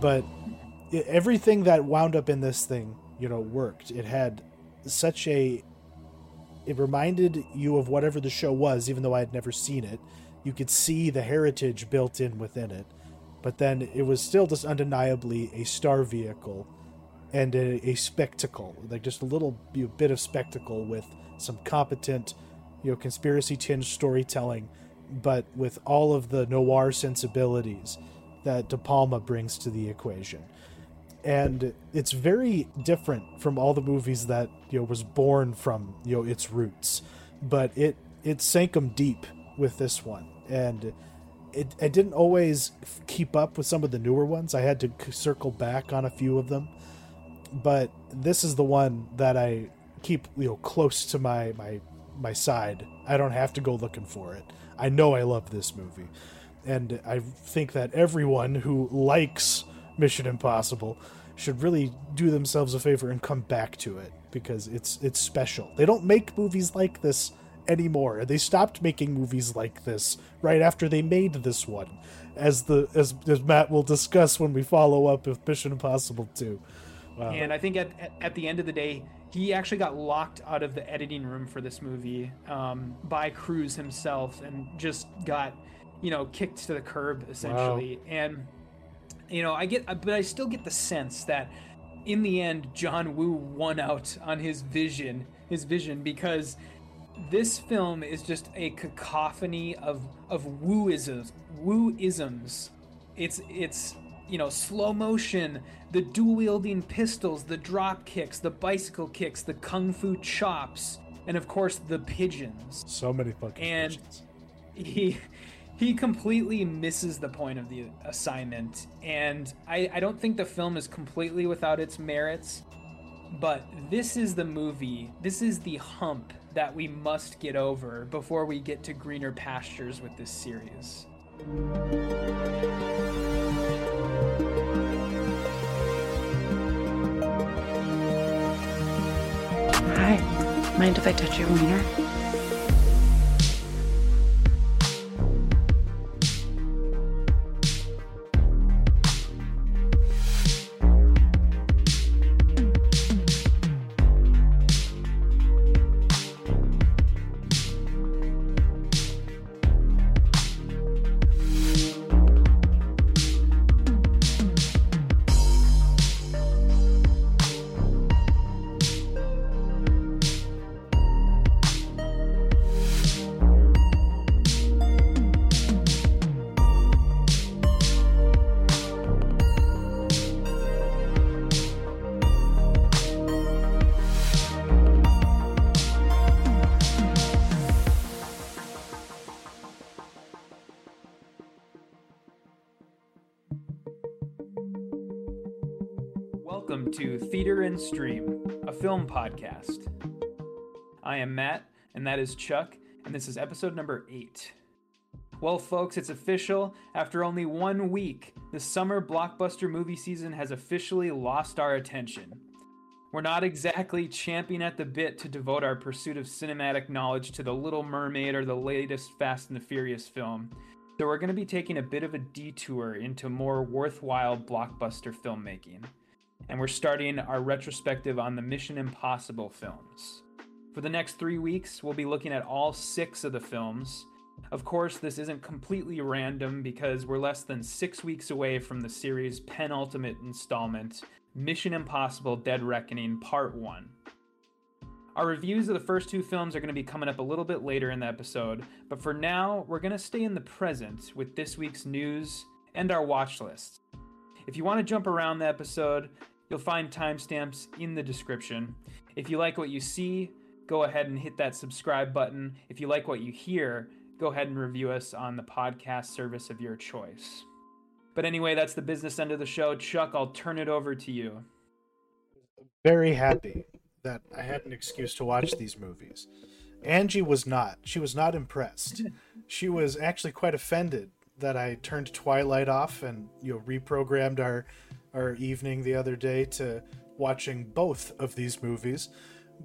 but everything that wound up in this thing, you know, worked. It had such a it reminded you of whatever the show was, even though I had never seen it. You could see the heritage built in within it, but then it was still just undeniably a star vehicle and a, a spectacle, like just a little bit of spectacle with some competent, you know, conspiracy tinged storytelling, but with all of the noir sensibilities that De Palma brings to the equation. And it's very different from all the movies that you know was born from you know its roots. But it it sank them deep with this one. And it I didn't always keep up with some of the newer ones. I had to circle back on a few of them. But this is the one that i keep you know close to my my my side. I don't have to go looking for it. I know i love this movie and i think that everyone who likes mission impossible should really do themselves a favor and come back to it because it's it's special. They don't make movies like this anymore. They stopped making movies like this right after they made this one, as the as, as Matt will discuss when we follow up with Mission Impossible 2. Wow. And I think at, at the end of the day, he actually got locked out of the editing room for this movie um, by Cruise himself and just got, you know, kicked to the curb essentially. Wow. And you know, I get, but I still get the sense that in the end, John Woo won out on his vision, his vision, because this film is just a cacophony of of wooisms, wooisms. It's it's you know slow motion, the dual wielding pistols, the drop kicks, the bicycle kicks, the kung fu chops, and of course the pigeons. So many fucking and pigeons. he he completely misses the point of the assignment and I, I don't think the film is completely without its merits but this is the movie this is the hump that we must get over before we get to greener pastures with this series Hi, mind if I touch your wiener? Podcast. I am Matt, and that is Chuck, and this is episode number eight. Well, folks, it's official. After only one week, the summer blockbuster movie season has officially lost our attention. We're not exactly champing at the bit to devote our pursuit of cinematic knowledge to The Little Mermaid or the latest Fast and the Furious film, so we're going to be taking a bit of a detour into more worthwhile blockbuster filmmaking and we're starting our retrospective on the Mission Impossible films. For the next three weeks, we'll be looking at all six of the films. Of course, this isn't completely random because we're less than six weeks away from the series' penultimate installment, Mission Impossible Dead Reckoning Part 1. Our reviews of the first two films are going to be coming up a little bit later in the episode, but for now, we're going to stay in the present with this week's news and our watch list. If you want to jump around the episode, You'll find timestamps in the description. If you like what you see, go ahead and hit that subscribe button. If you like what you hear, go ahead and review us on the podcast service of your choice. But anyway, that's the business end of the show. Chuck, I'll turn it over to you. Very happy that I had an excuse to watch these movies. Angie was not. She was not impressed. She was actually quite offended that I turned Twilight off and you know reprogrammed our our evening the other day to watching both of these movies.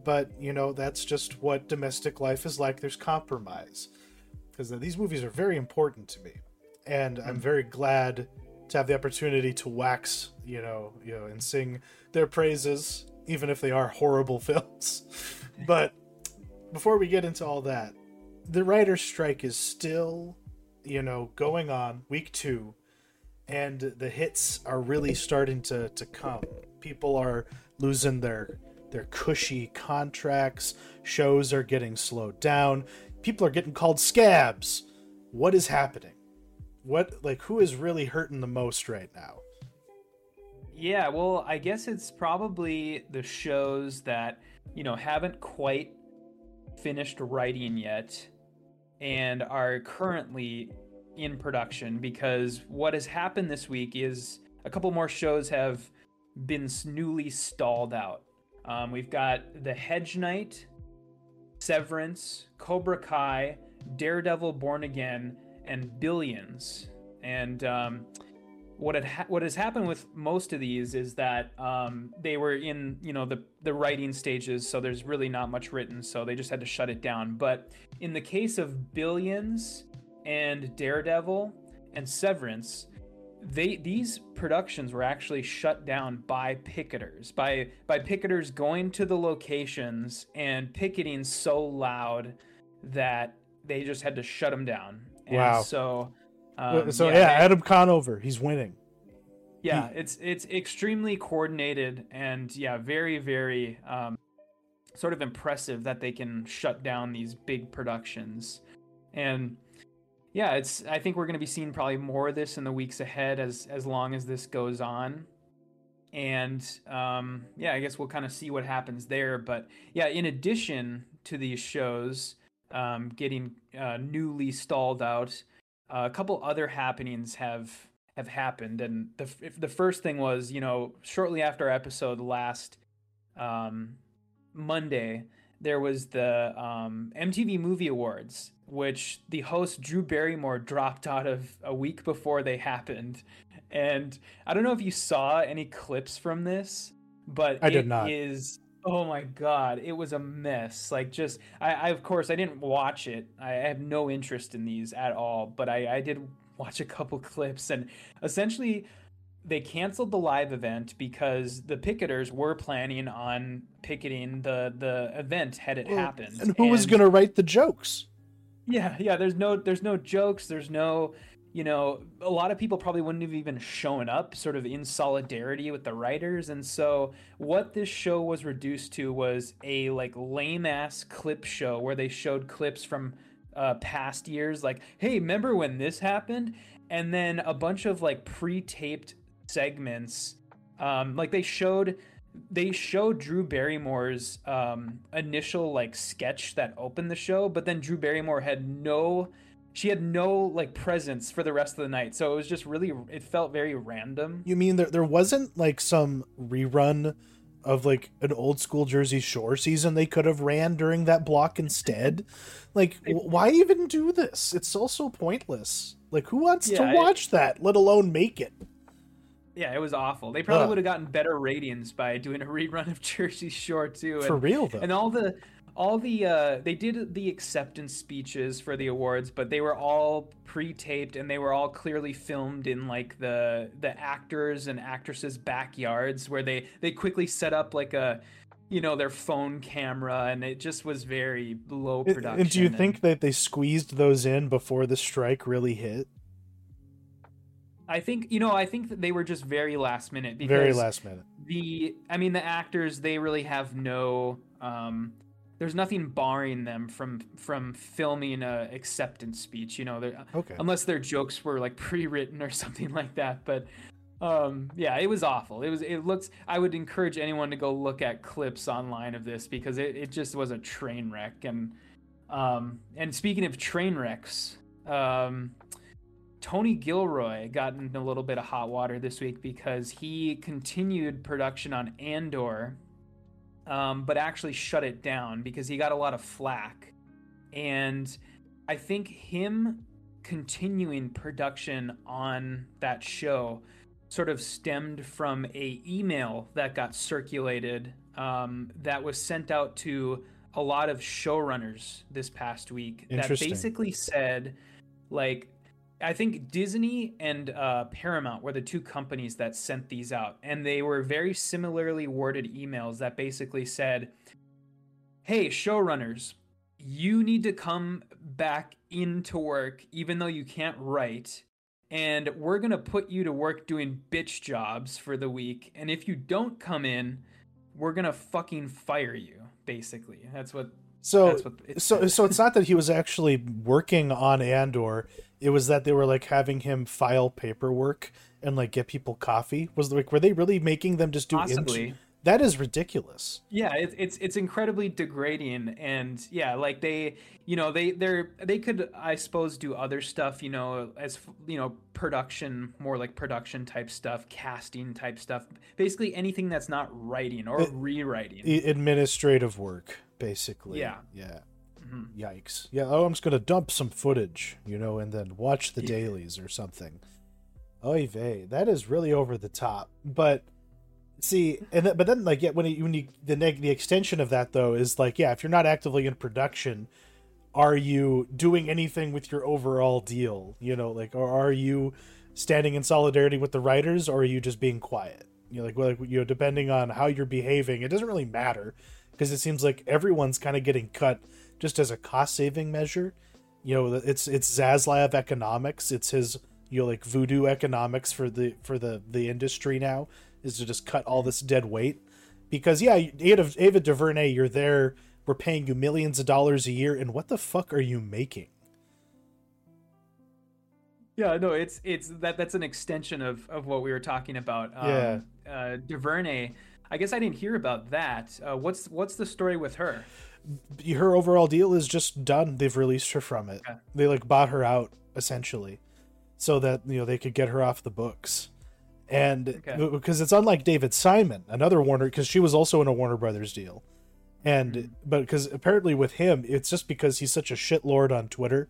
But, you know, that's just what domestic life is like. There's compromise. Because these movies are very important to me. And I'm mm. very glad to have the opportunity to wax, you know, you know, and sing their praises, even if they are horrible films. but before we get into all that, the writer's strike is still, you know, going on week two, and the hits are really starting to to come. People are losing their their cushy contracts. Shows are getting slowed down. People are getting called scabs. What is happening? What like who is really hurting the most right now? Yeah, well, I guess it's probably the shows that, you know, haven't quite finished writing yet and are currently in production because what has happened this week is a couple more shows have been newly stalled out. Um, we've got The Hedge Knight, Severance, Cobra Kai, Daredevil Born Again, and Billions. And um, what had ha- what has happened with most of these is that um, they were in you know the the writing stages, so there's really not much written, so they just had to shut it down. But in the case of Billions and Daredevil and Severance, they these productions were actually shut down by picketers by by picketers going to the locations and picketing so loud that they just had to shut them down. And Wow. So. Um, so yeah, they- Adam Conover, he's winning. yeah it's it's extremely coordinated and yeah very very um, sort of impressive that they can shut down these big productions and yeah it's i think we're going to be seeing probably more of this in the weeks ahead as as long as this goes on. And um, yeah i guess we'll kind of see what happens there but yeah in addition to these shows um, getting uh, newly stalled out uh, a couple other happenings have have happened. And the the first thing was you know shortly after our episode last um, Monday there was the um, MTV Movie Awards which the host Drew Barrymore dropped out of a week before they happened. And I don't know if you saw any clips from this but I did not. is oh my god it was a mess. Like just I, I of course I didn't watch it. I have no interest in these at all but I, I did watch a couple clips. And essentially they canceled the live event because the picketers were planning on picketing the the event had it happened. And who was going to write the jokes? yeah yeah there's no there's no jokes there's no you know a lot of people probably wouldn't have even shown up sort of in solidarity with the writers. And so what this show was reduced to was a like lame ass clip show where they showed clips from uh, past years like hey remember when this happened? And then a bunch of like pre-taped segments um, like they showed they showed Drew Barrymore's um, initial like sketch that opened the show, but then Drew Barrymore had no, she had no like presence for the rest of the night. So it was just really, it felt very random. You mean there there wasn't like some rerun of like an old school Jersey Shore season they could have ran during that block instead? Like w- why even do this? It's also pointless. Like who wants Yeah, to watch that, let alone make it? Yeah, it was awful. They probably Ugh. would have gotten better ratings by doing a rerun of Jersey Shore too. For real though. and all the all the uh they did the acceptance speeches for the awards but they were all pre-taped and they were all clearly filmed in like the the actors and actresses backyards where they they quickly set up like a you know their phone camera and it just was very low production and do you think that they squeezed those in before the strike really hit? I think you know i think that they were just very last minute because Very last minute. the i mean the actors they really have no um there's nothing barring them from from filming a acceptance speech you know they're Okay. unless their jokes were like pre-written or something like that but um yeah it was awful it was it looks i would encourage anyone to go look at clips online of this because it, it just was a train wreck and um and speaking of train wrecks um Tony Gilroy got in a little bit of hot water this week because he continued production on Andor, um, but actually shut it down because he got a lot of flack. And I think him continuing production on that show sort of stemmed from a email that got circulated um, that was sent out to a lot of showrunners this past week that basically said like I think Disney and uh, Paramount were the two companies that sent these out, and they were very similarly worded emails that basically said, "Hey, showrunners, you need to come back into work, even though you can't write." And we're gonna put you to work doing bitch jobs for the week. And if you don't come in, we're gonna fucking fire you. Basically, that's what So That's what it so so it's not that he was actually working on Andor. It was that they were like having him file paperwork and like get people coffee. Was like were they really making them just do Possibly. That is ridiculous. Yeah, it's it's it's incredibly degrading, and yeah, like they, you know, they they're they could, I suppose, do other stuff, you know, as you know, production, more like production type stuff, casting type stuff, basically anything that's not writing or It- rewriting. Administrative work, basically. Yeah. Yeah. Mhm. Yikes. Yeah. Oh, I'm just gonna dump some footage, you know, and then watch the Yeah. dailies or something. Oy vey, that is really over the top. But see, and th- but then like yeah, when you, when you the neg- the extension of that though is like yeah, if you're not actively in production, are you doing anything with your overall deal? You know, like or are you standing in solidarity with the writers, or are you just being quiet? You know, like well, like you know, depending on how you're behaving, it doesn't really matter because it seems like everyone's kind of getting cut just as a cost saving measure. You know, it's it's Zaslav economics. It's his you know like voodoo economics for the for the the industry now is to just cut all this dead weight because yeah, Ava, Ava DuVernay, you're there. We're paying you millions of dollars a year, and what the fuck are you making? Yeah, no, it's it's that that's an extension of of what we were talking about. Um, Yeah. uh, Duvernay. I guess I didn't hear about that. Uh, what's what's the story with her? Her overall deal is just done. They've released her from it. Okay. They like bought her out essentially, so that you know they could get her off the books. And Okay. because it's unlike David Simon, another Warner, because she was also in a Warner Brothers deal, and Mm-hmm. but because apparently with him, it's just because he's such a shitlord on Twitter,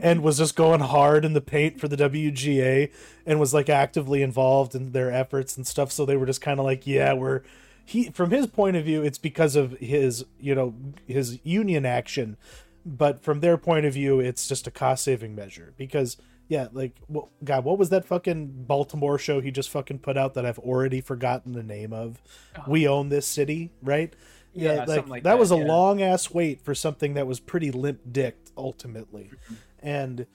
and was just going hard in the paint for the WGA, and was like actively involved in their efforts and stuff. So they were just kind of like, yeah, we're he from his point of view, it's because of his you know his union action, but from their point of view, it's just a cost saving measure because. Yeah, like, well, God, what was that fucking Baltimore show he just fucking put out that I've already forgotten the name of? Oh. We own this city, right? Yeah, like, something like that, that, was a long ass wait for something that was pretty limp dicked ultimately, mm-hmm. and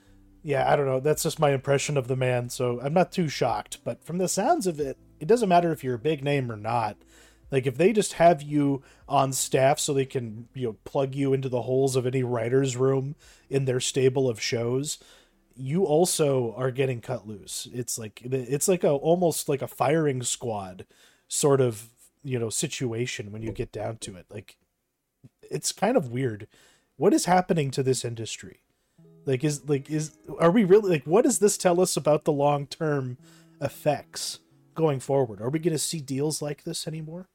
yeah, I don't know. That's just my impression of the man, so I'm not too shocked. But from the sounds of it, it doesn't matter if you're a big name or not. Like if they just have you on staff so they can you know plug you into the holes of any writer's room in their stable of shows, you also are getting cut loose. It's like it's like a almost like a firing squad sort of you know situation when you get down to it. Like it's kind of weird. What is happening to this industry? Like is like is are we really like what does this tell us about the long term effects going forward? Are we going to see deals like this anymore?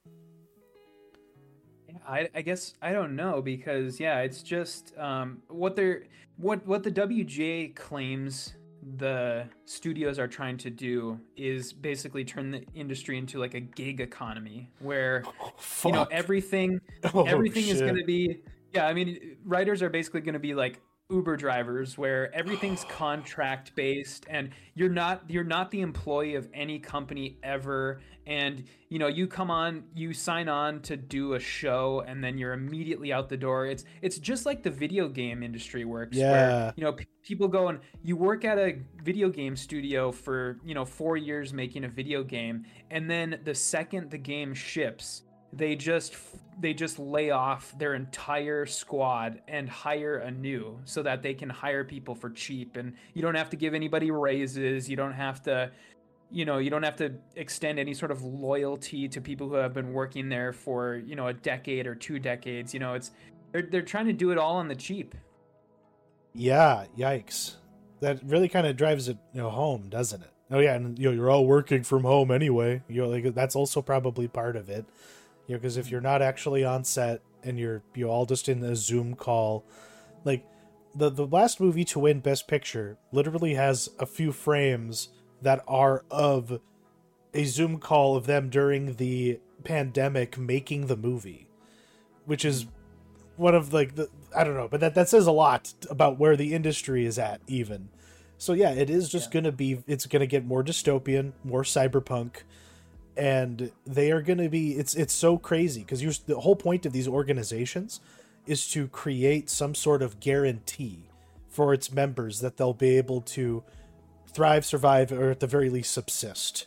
I, I guess I don't know because yeah, it's just um, what they're what what the WGA claims the studios are trying to do is basically turn the industry into like a gig economy where you know everything Oh, everything is going to be yeah i mean writers are basically going to be like uber drivers where everything's contract based and you're not you're not the employee of any company ever. And you know you come on you sign on to do a show and then you're immediately out the door. It's it's just like the video game industry works Yeah. where you know p- people go and you work at a video game studio for you know 4 years making a video game. And then the second the game ships they just they just lay off their entire squad and hire a new so that they can hire people for cheap and you don't have to give anybody raises you don't have to you know you don't have to extend any sort of loyalty to people who have been working there for you know a decade or two decades you know it's they're, they're trying to do it all on the cheap Yeah, yikes. That really kind of drives it you know, home, doesn't it? Oh yeah, and you know you're all working from home anyway. You know, like that's also probably part of it. You know, because if you're not actually on set and you're you all just in a Zoom call, like the the last movie to win Best Picture literally has a few frames that are of a Zoom call of them during the pandemic making the movie, which is one of like the I don't know, but that that says a lot about where the industry is at even. So yeah, it is just Yeah. to be it's to get more dystopian, more cyberpunk and they are going to be it's it's so crazy because you're the whole point of these organizations is to create some sort of guarantee for its members that they'll be able to thrive, survive, or at the very least subsist.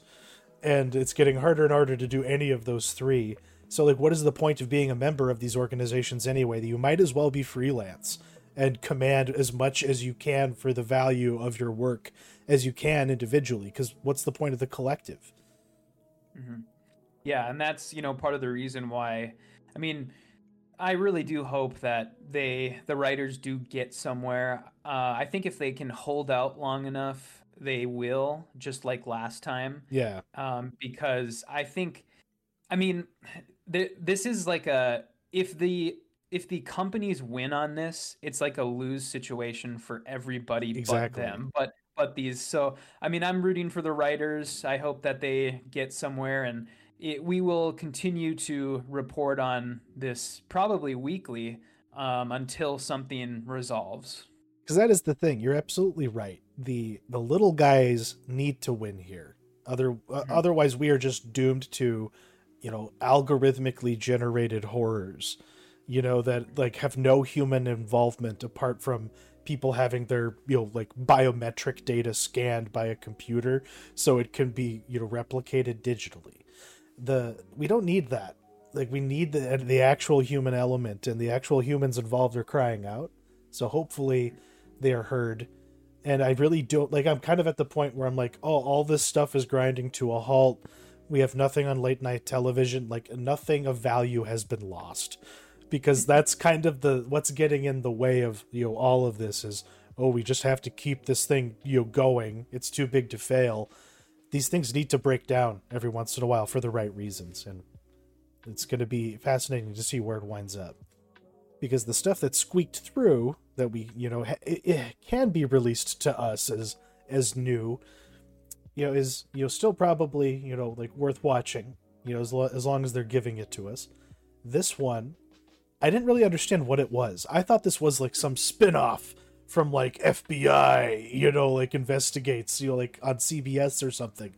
And it's getting harder and harder to do any of those three. So, like, what is the point of being a member of these organizations anyway? That you might as well be freelance and command as much as you can for the value of your work as you can individually. Because what's the point of the collective? Hmm Yeah, and that's you know part of the reason why. I mean, I really do hope that they the writers do get somewhere. Uh, I think if they can hold out long enough, they will. Just like last time, Yeah. um, because I think, I mean, th- this is like a if the if the companies win on this, it's like a lose situation for everybody Exactly. but them. But but these, so I mean, I'm rooting for the writers. I hope that they get somewhere, and it, we will continue to report on this probably weekly um, until something resolves. because that is the thing you're absolutely right the the little guys need to win here other uh, Mhm. otherwise we are just doomed to you know algorithmically generated horrors you know that like have no human involvement apart from people having their you know like biometric data scanned by a computer so it can be you know replicated digitally. The we don't need that. Like we need the the actual human element and the actual humans involved are crying out. So hopefully they are heard. And i really don't like i'm kind of at the point where i'm like oh all this stuff is grinding to a halt. We have nothing on late night television. Like nothing of value has been lost because that's kind of the what's getting in the way of you know all of this is oh we just have to keep this thing you know going. It's too big to fail. These things need to break down every once in a while for the right reasons. And it's going to be fascinating to see where it winds up. Because the stuff that squeaked through that we you know it, it can be released to us as as new you know is you know still probably you know like worth watching you know as, lo- as long as they're giving it to us. This one i didn't really understand what it was. I thought this was like some spin-off from like fbi you know like investigates you know like on cbs or something.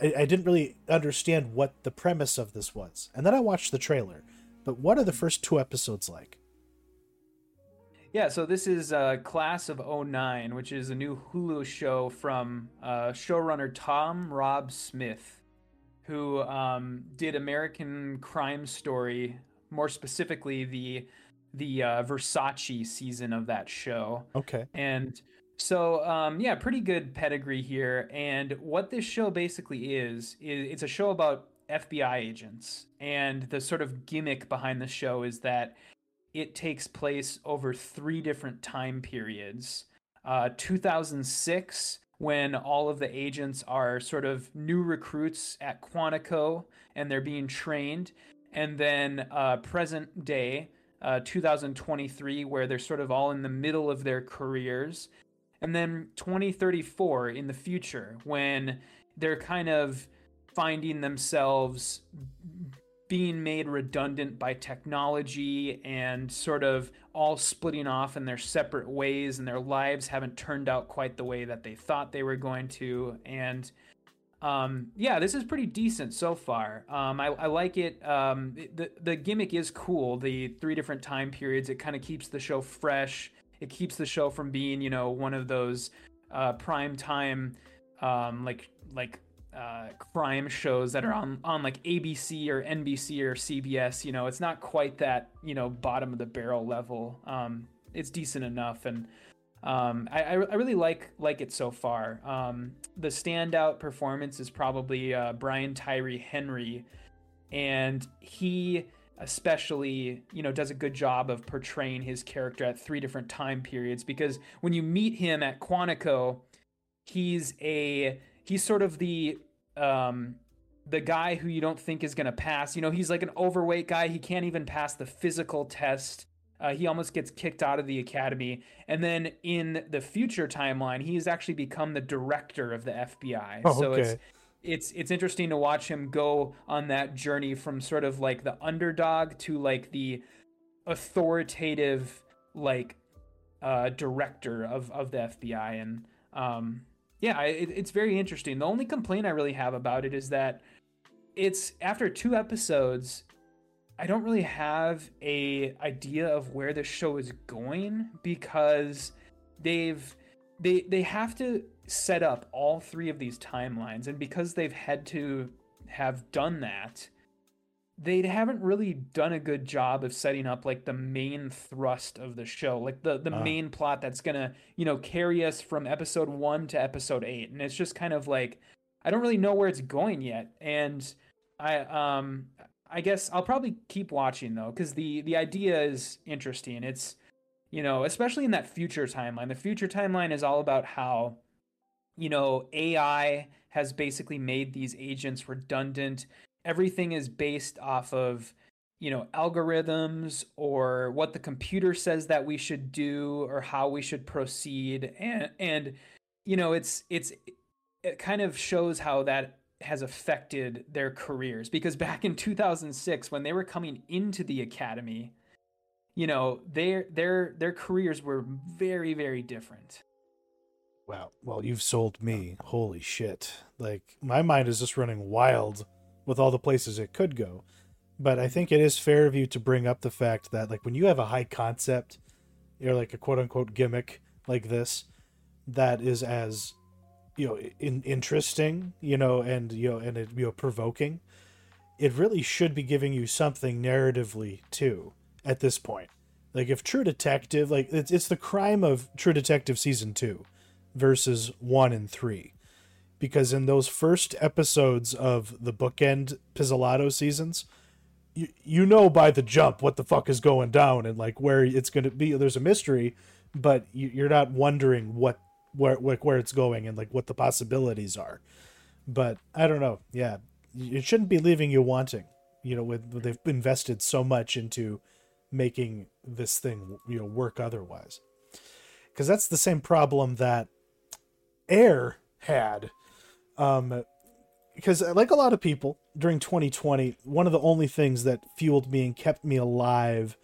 I, I didn't really understand what the premise of this was. And then i watched the trailer. But what are the first two episodes like? Yeah, so this is uh, Class of 09, which is a new Hulu show from uh, showrunner Tom Rob Smith, who um, did American Crime Story, more specifically the the uh, Versace season of that show. okay And so, um, yeah, pretty good pedigree here. And what this show basically is, is it's a show about FBI agents. And the sort of gimmick behind the show is that it takes place over three different time periods. Uh, 2006, when all of the agents are sort of new recruits at Quantico and they're being trained. And then uh, present day, uh, 2023, where they're sort of all in the middle of their careers. And then 2034 in the future, when they're kind of finding themselves being made redundant by technology and sort of all splitting off in their separate ways and their lives haven't turned out quite the way that they thought they were going to and um, yeah this is pretty decent so far um, I, I like it um, the, the gimmick is cool the three different time periods it kind of keeps the show fresh it keeps the show from being you know one of those uh, prime time um, like like uh, crime shows that are on on like ABC or NBC or CBS. You know, it's not quite that you know bottom of the barrel level. Um, it's decent enough, and um, I, I really like like it so far. Um, the standout performance is probably uh, Brian Tyree Henry, and he especially you know does a good job of portraying his character at three different time periods because when you meet him at Quantico he's a he's sort of the um the guy who you don't think is going to pass. You know he's like an overweight guy. He can't even pass the physical test uh, he almost gets kicked out of the academy and then in the future timeline he's actually become the director of the fbi Oh, so it's it's it's interesting to watch him go on that journey from sort of like the underdog to like the authoritative like uh director of of the FBI and Um, yeah, it, it's very interesting. The only complaint I really have about it is that it's after two episodes. I don't really have a idea of where the show is going because they've they they have to set up all three of these timelines. And because they've had to have done that they haven't really done a good job of setting up like the main thrust of the show like the the uh. main plot that's gonna you know carry us from episode one to episode eight. And it's just kind of like i don't really know where it's going yet. And i um i guess i'll probably keep watching though because the the idea is interesting. It's you know especially in that future timeline. The future timeline is all about how you know ai has basically made these agents redundant. Everything is based off of you know algorithms or what the computer says that we should do or how we should proceed. And and you know it's it's it kind of shows how that has affected their careers. Because back in 2006 when they were coming into the academy you know their their their careers were very very different. Wow. Well you've sold me. Holy shit. Like my mind is just running wild with all the places it could go. But I think it is fair of you to bring up the fact that like when you have a high concept, you're like a quote unquote gimmick like this, that is as you know in, interesting, you know, and you know, and it, you know provoking. It really should be giving you something narratively too at this point. Like if True Detective, like it's it's the crime of True Detective season two versus one and three because in those first episodes of the bookend Pizzolatto seasons, you, you know by the jump what the fuck is going down and like where it's going to be. There's a mystery, but you, are not wondering what where like where it's going and like what the possibilities are. But I don't know. Yeah, it shouldn't be leaving you wanting. You know, with they've invested so much into making this thing you know work otherwise, because that's the same problem that Air had um, because like a lot of people during 2020, one of the only things that fueled me and kept me alive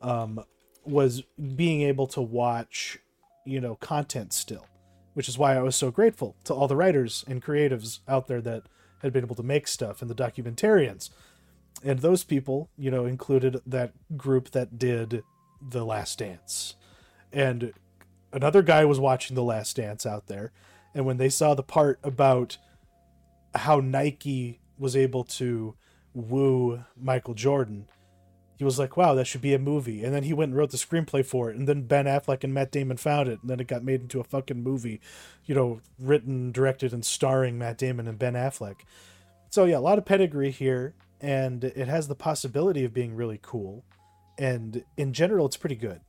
um, was being able to watch, you know, content still, which is why I was so grateful to all the writers and creatives out there that had been able to make stuff and the documentarians. And those people, you know, included that group that did The Last Dance. And another guy was watching The Last Dance out there and when they saw the part about how Nike was able to woo Michael Jordan, he was like, "Wow, that should be a movie." And then he went and wrote the screenplay for it, and then Ben Affleck and Matt Damon found it, and then it got made into a fucking movie, you know, written, directed, and starring Matt Damon and Ben Affleck. So yeah, a lot of pedigree here, and it has the possibility of being really cool. And in general, it's pretty good.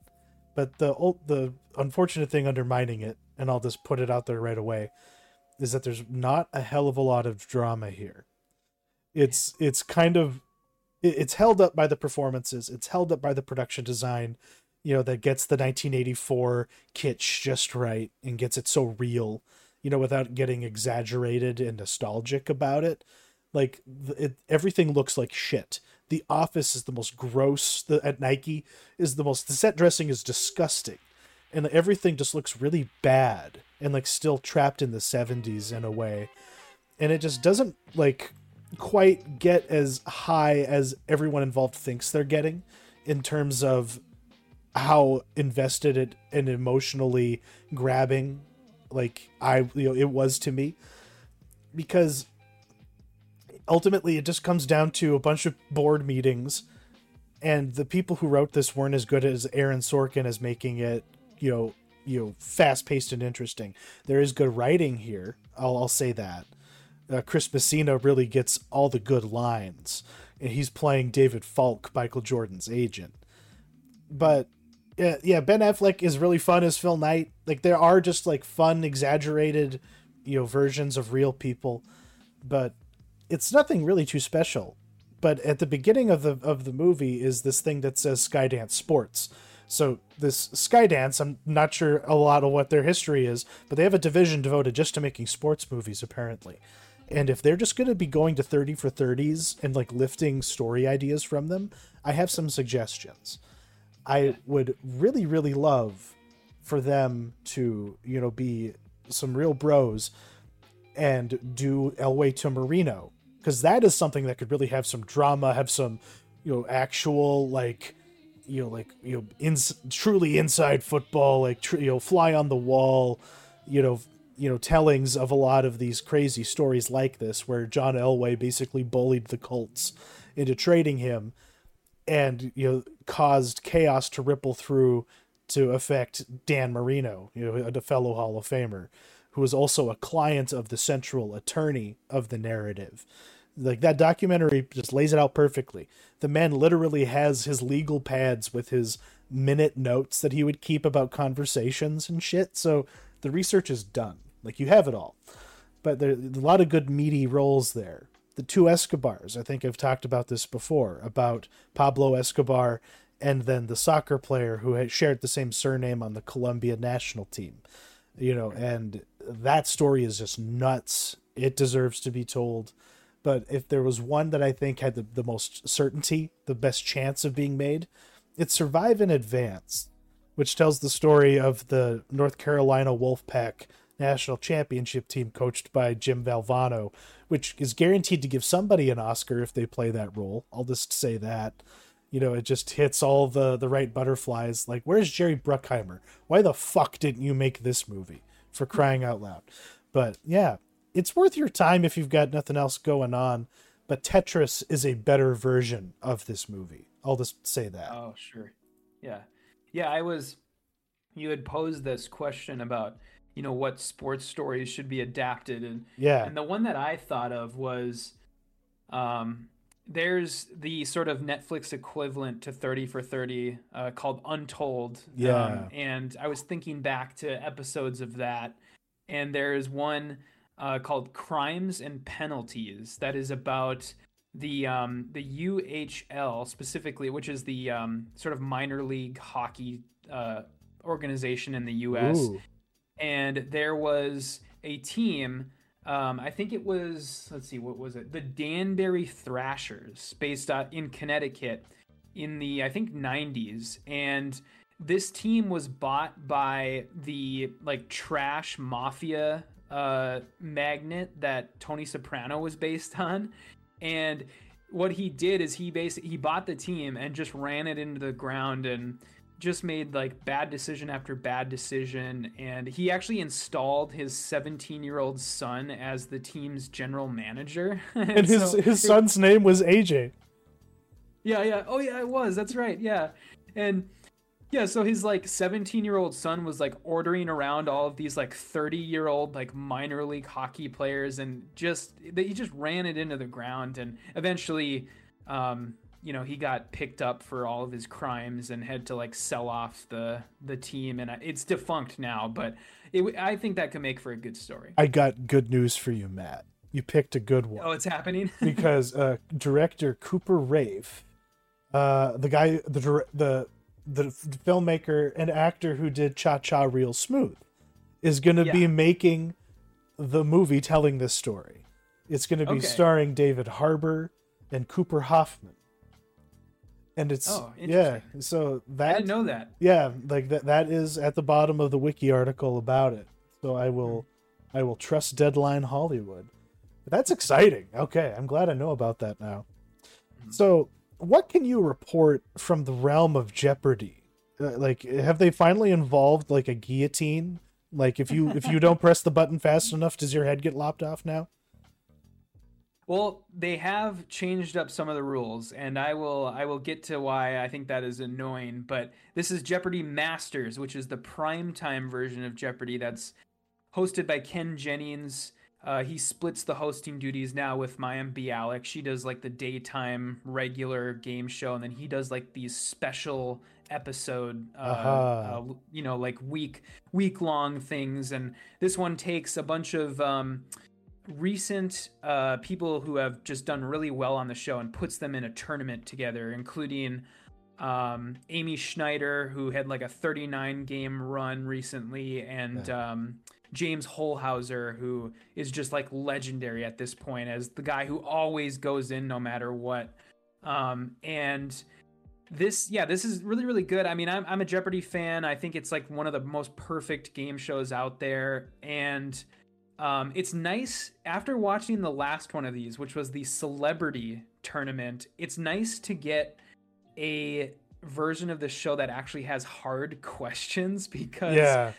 But the the unfortunate thing undermining it and I'll just put it out there right away, is that there's not a hell of a lot of drama here. It's it's kind of it's held up by the performances, it's held up by the production design, you know, that gets the 1984 kitsch just right and gets it so real, you know, without getting exaggerated and nostalgic about it. Like it, everything looks like shit. The office is the most gross. The, at Nike is the most. The set dressing is disgusting and everything just looks really bad and like still trapped in the 70s in a way and it just doesn't like quite get as high as everyone involved thinks they're getting in terms of how invested it and emotionally grabbing like i you know it was to me because ultimately it just comes down to a bunch of board meetings and the people who wrote this weren't as good as Aaron Sorkin as making it you know you know fast paced and interesting. There is good writing here. I'll, I'll say that. Uh, Chris Messina really gets all the good lines, and he's playing David Falk, Michael Jordan's agent. But yeah, yeah, Ben Affleck is really fun as Phil Knight. Like there are just like fun, exaggerated, you know, versions of real people, but it's nothing really too special. But at the beginning of the of the movie is this thing that says Skydance Sports, so this Skydance, I'm not sure a lot of what their history is, but they have a division devoted just to making sports movies apparently. And if they're just going to be going to 30 for 30s and like lifting story ideas from them, I have some suggestions. I would really really love for them to, you know, be some real bros and do Elway to Marino because that is something that could really have some drama, have some you know actual like you know like you know in, truly inside football, like tr- you know fly on the wall, you know you know tellings of a lot of these crazy stories like this where John Elway basically bullied the Colts into trading him and you know caused chaos to ripple through to affect Dan Marino, you know, a fellow Hall of Famer, who was also a client of the central attorney of the narrative. Like that documentary just lays it out perfectly. The man literally has his legal pads with his minute notes that he would keep about conversations and shit. So the research is done. Like you have it all. But there's a lot of good meaty roles there. The two Escobars, I think I've talked about this before, about Pablo Escobar and then the soccer player who had shared the same surname on the Colombia national team. You know, and that story is just nuts. It deserves to be told. But if there was one that I think had the, the most certainty, the best chance of being made, it's Survive and Advance, which tells the story of the North Carolina Wolfpack national championship team coached by Jim Valvano, which is guaranteed to give somebody an Oscar if they play that role. I'll just say that. You know, it just hits all the the right butterflies. Like, where's Jerry Bruckheimer? Why the fuck didn't you make this movie? For crying out loud. But yeah, it's worth your time if you've got nothing else going on. But Tetris is a better version of this movie. I'll just say that. Oh, sure. Yeah. Yeah, I was you had posed this question about, you know, what sports stories should be adapted and yeah. And the one that I thought of was um there's the sort of Netflix equivalent to 30 for 30 uh, called Untold. Yeah. Um, and I was thinking back to episodes of that. And there's one uh, called Crimes and Penalties that is about the um, the UHL specifically, which is the um, sort of minor league hockey uh, organization in the U.S. Ooh. And there was a team. Um, I think it was let's see, what was it? The Danbury Trashers, based out in Connecticut, in the I think 90s, and this team was bought by the like trash mafia uh, magnet that Tony Soprano was based on, and what he did is he basically he bought the team and just ran it into the ground and just made like bad decision after bad decision. And he actually installed his 17 year old son as the team's general manager. And, and his so, his son's name was AJ yeah yeah. Oh yeah it was. That's right. Yeah. And yeah, so his like 17 year old son was like ordering around all of these like 30 year old like minor league hockey players and just he just ran it into the ground and eventually um you know he got picked up for all of his crimes and had to like sell off the the team and it's defunct now but it, i think that could make for a good story. I got good news for you matt. You picked a good one. Oh it's happening? Because uh director cooper raiff uh the guy the the the filmmaker and actor who did Cha Cha Real Smooth is going to yeah. be making the movie telling this story. It's going to be okay. starring David Harbour and Cooper Hoffman. And it's oh, yeah, so that I didn't know that. Yeah, like that that is at the bottom of the wiki article about it. So I will I will trust Deadline Hollywood. But that's exciting. Okay, I'm glad I know about that now. Mm-hmm. So what can you report from the realm of Jeopardy? Uh, like, have they finally involved like a guillotine? Like, if you if you don't press the button fast enough, does your head get lopped off now? Well, they have changed up some of the rules, and I will I will get to why I think that is annoying. But this is Jeopardy Masters, which is the prime time version of Jeopardy that's hosted by Ken Jennings uh, he splits the hosting duties now with Mayim Bialik. She does like the daytime regular game show, and then he does like these special episode, uh, uh-huh. uh, you know, like week week long things. And this one takes a bunch of um, recent uh, people who have just done really well on the show and puts them in a tournament together, including um, Amy Schneider, who had like a 39 game run recently, and yeah. um, James Holzhauer, who is just like legendary at this point as the guy who always goes in no matter what. Um, and this yeah this is really really good i mean I'm, I'm a jeopardy fan i think it's like one of the most perfect game shows out there and um, it's nice after watching the last one of these which was the celebrity tournament it's nice to get a version of the show that actually has hard questions because Yeah.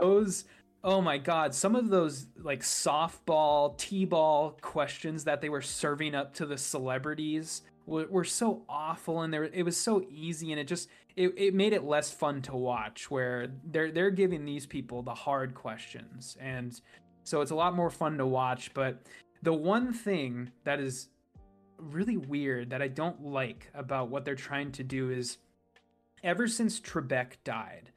those oh my god some of those like softball t-ball questions that they were serving up to the celebrities were, were so awful and there it was so easy and it just it, it made it less fun to watch where they're they're giving these people the hard questions. And so it's a lot more fun to watch but the one thing that is really weird that I don't like about what they're trying to do is ever since Trebek died,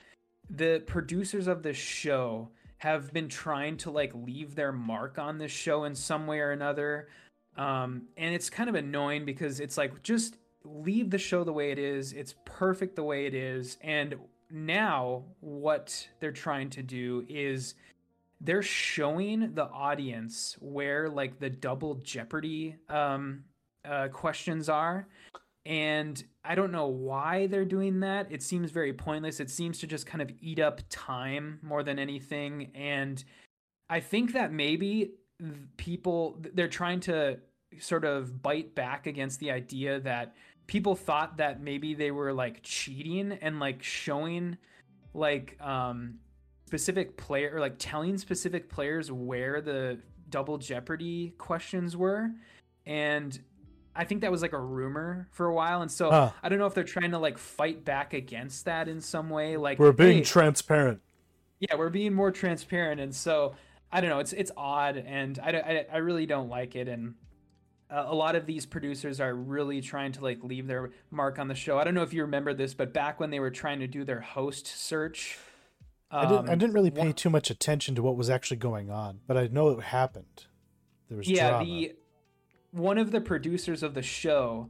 the producers of the show have been trying to like leave their mark on this show in some way or another. Um, and it's kind of annoying because it's like just leave the show the way it is. It's perfect the way it is. And now what they're trying to do is they're showing the audience where like the double jeopardy um, uh, questions are and i don't know why they're doing that. It seems very pointless. It seems to just kind of eat up time more than anything and i think that maybe people they're trying to sort of bite back against the idea that people thought that maybe they were like cheating and like showing like um specific player or like telling specific players where the double jeopardy questions were and i think that was like a rumor for a while and so Huh. i don't know if they're trying to like fight back against that in some way like We're being hey, transparent. yeah we're being more transparent and so i don't know it's it's odd and i i, I really don't like it and uh, a lot of these producers are really trying to like leave their mark on the show i don't know if you remember this but back when they were trying to do their host search I didn't. I um, didn't really pay one- too much attention to what was actually going on, but I know it happened. There was yeah drama. the one of the producers of the show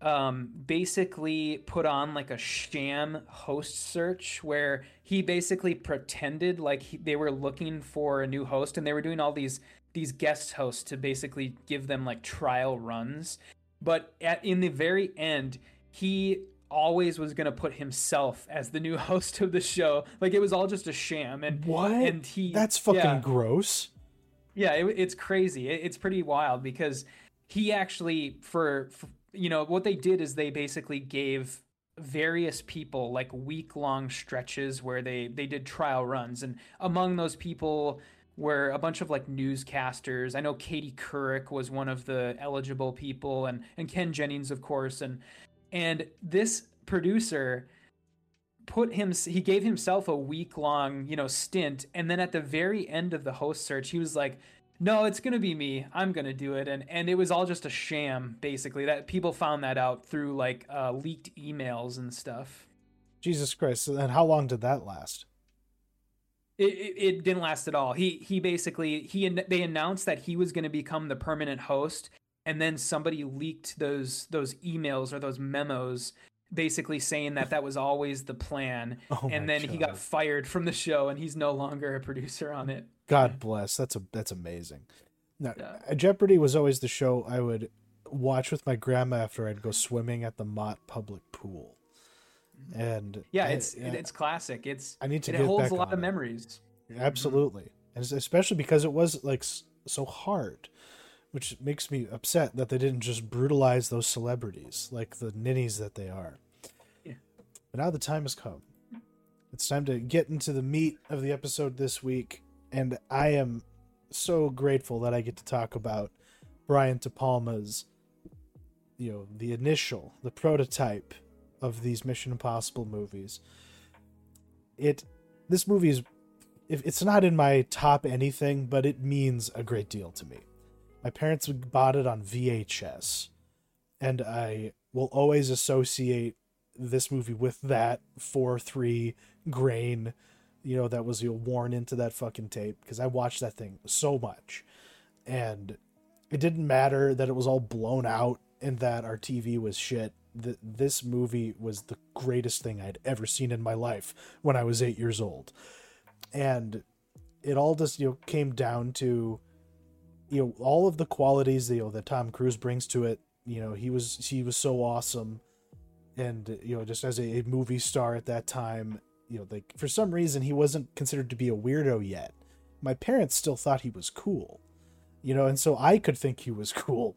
um basically put on like a sham host search where he basically pretended like he, they were looking for a new host and they were doing all these these guest hosts to basically give them like trial runs but at in the very end he always was going to put himself as the new host of the show like it was all just a sham and What? and he That's fucking yeah. gross. Yeah, it, it's crazy. It, it's pretty wild because he actually, for, for you know, what they did is they basically gave various people like week long stretches where they they did trial runs, and among those people were a bunch of like newscasters. I know Katie Couric was one of the eligible people, and and Ken Jennings, of course, and and this producer put him he gave himself a week long you know stint. And then at the very end of the host search he was like no it's gonna be me i'm gonna do it and and it was all just a sham basically that people found that out through like uh, leaked emails and stuff Jesus Christ! And how long did that last? it, it, it didn't last at all he he basically he they announced that he was going to become the permanent host and then somebody leaked those those emails or those memos basically saying that that was always the plan Oh and then he got fired from the show and he's no longer a producer on it God bless. That's a that's amazing. Now, Yeah. uh, Jeopardy was always the show I would watch with my grandma after I'd go swimming at the Mott public pool. Mm-hmm. And yeah I- it's uh, it's classic it's I need to it holds a lot of it. memories mm-hmm. Absolutely, and especially because it was like so hard, which makes me upset that they didn't just brutalize those celebrities like the ninnies that they are. Yeah. But now the time has come. It's time to get into the meat of the episode this week, and I am so grateful that I get to talk about Brian De Palma's, you know, the initial, the prototype of these Mission Impossible movies. It, this movie is if it's not in my top anything, but it means a great deal to me. My parents bought it on VHS, and I will always associate this movie with that 4 3 grain, you know, that was you know, worn into that fucking tape because I watched that thing so much. And it didn't matter that it was all blown out and that our TV was shit. Th- this movie was the greatest thing I'd ever seen in my life when I was eight years old and it all just you know came down to you know all of the qualities you know that Tom Cruise brings to it. You know he was he was so awesome. and you know just as a, a movie star at that time you know like for some reason he wasn't considered to be a weirdo yet my parents still thought he was cool you know and so i could think he was cool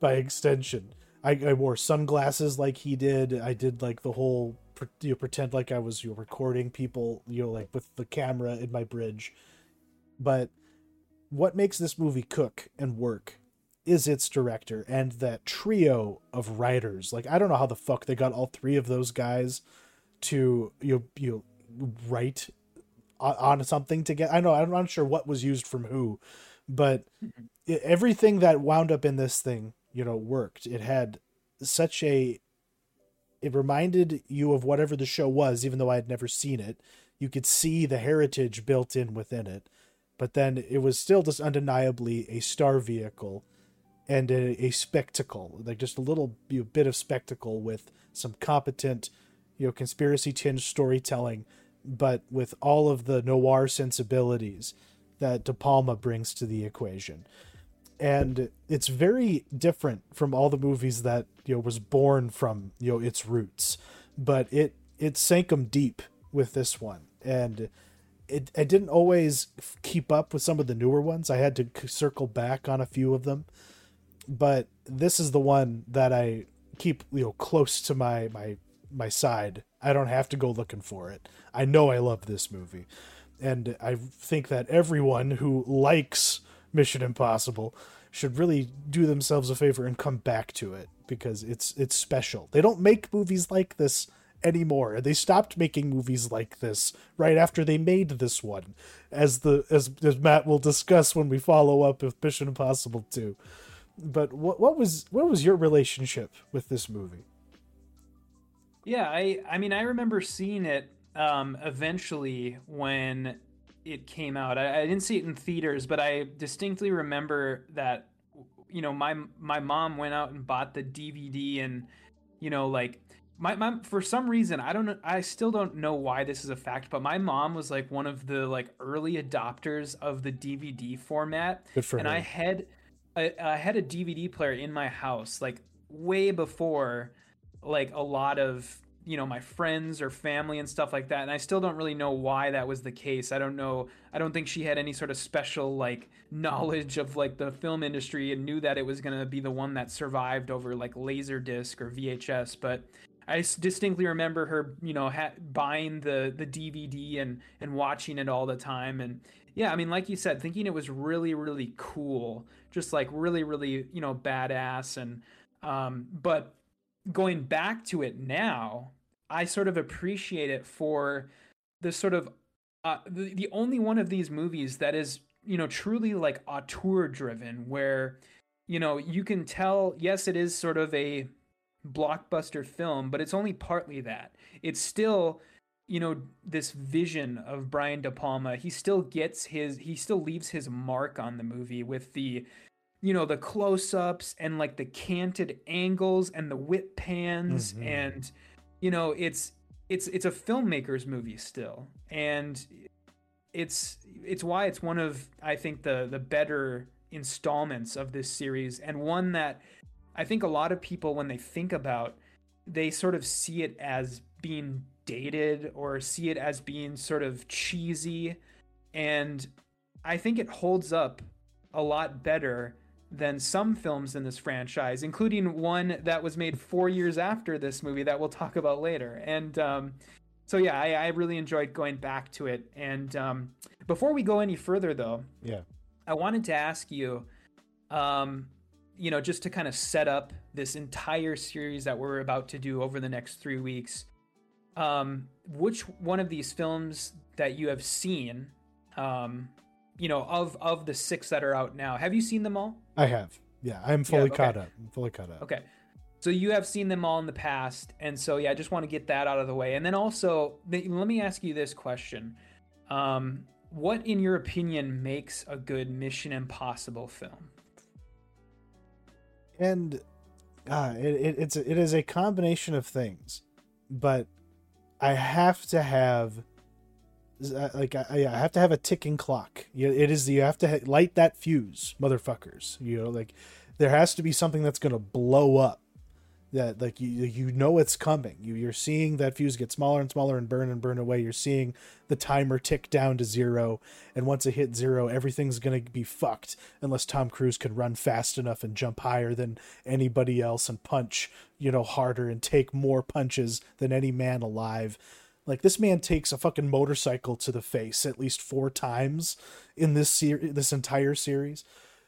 by extension i, I wore sunglasses like he did i did like the whole you know, pretend like i was you know, recording people you know like with the camera in my bridge but what makes this movie cook and work is its director and that trio of writers. Like I don't know how the fuck they got all three of those guys to you you write on, on something to get. I know I'm not sure what was used from who, but everything that wound up in this thing, you know, worked. It had such a it reminded you of whatever the show was even though I had never seen it. You could see the heritage built in within it. But then it was still just undeniably a star vehicle and a, a spectacle, like just a little you know, bit of spectacle with some competent, you know, conspiracy tinged storytelling, but with all of the noir sensibilities that De Palma brings to the equation. And it's very different from all the movies that you know was born from you know its roots, but it it sank them deep with this one, and it I didn't always keep up with some of the newer ones. I had to circle back on a few of them but this is the one that I keep you know close to my my my side. I don't have to go looking for it. I know I love this movie. And I think that everyone who likes Mission Impossible should really do themselves a favor and come back to it because it's it's special. They don't make movies like this anymore. They stopped making movies like this right after they made this one, as the as as Matt will discuss when we follow up with Mission Impossible 2 but what what was what was your relationship with this movie? Yeah, I I mean I remember seeing it um, eventually when it came out. I, I, didn't see it in theaters, but I distinctly remember that you know my my mom went out and bought the DVD and you know like my, my for some reason I don't know I still don't know why this is a fact, but my mom was like one of the like early adopters of the DVD format. Good for and her. I had I, I had a DVD player in my house like way before like a lot of you know my friends or family and stuff like that and i still don't really know why that was the case i don't know i don't think she had any sort of special like knowledge of like the film industry and knew that it was going to be the one that survived over like laserdisc or vhs but i distinctly remember her you know ha- buying the the dvd and and watching it all the time. And yeah i mean like you said thinking it was really really cool just like really really you know badass. And um but going back to it now i sort of appreciate it for the sort of uh, the, the only one of these movies that is you know truly like auteur driven where you know you can tell yes it is sort of a blockbuster film but it's only partly that. It's still you know this vision of Brian De Palma. He still gets his he still leaves his mark on the movie with the you know the close-ups and like the canted angles and the whip pans Mhm. and you know it's it's it's a filmmaker's movie still. And it's it's why it's one of I think the the better installments of this series and one that I think a lot of people when they think about they sort of see it as being dated or see it as being sort of cheesy and I think it holds up a lot better than some films in this franchise, including one that was made four years after this movie that we'll talk about later. And um, so, yeah, I, I really enjoyed going back to it. And um, before we go any further, though, Yeah. I wanted to ask you, um, you know, just to kind of set up this entire series that we're about to do over the next three weeks. Um, which one of these films that you have seen, um, you know, of of the six that are out now, have you seen them all? I have. Yeah, I'm fully okay. caught up. I'm fully caught up. Okay. So you have seen them all in the past, and so yeah, I just want to get that out of the way. And then also, let me ask you this question: um, What, in your opinion, makes a good Mission Impossible film? And uh, it, it, it's it is a combination of things, but I have to have uh, like I, I have to have a ticking clock. It is you have to ha- light that fuse, motherfuckers. You know, like there has to be something that's gonna blow up. That like you you know it's coming. You you're seeing that fuse get smaller and smaller and burn and burn away. You're seeing the timer tick down to zero, and once it hits zero, everything's gonna be fucked unless Tom Cruise can run fast enough and jump higher than anybody else and punch you know harder and take more punches than any man alive. Like this man takes a fucking motorcycle to the face at least four times in this series, this entire series.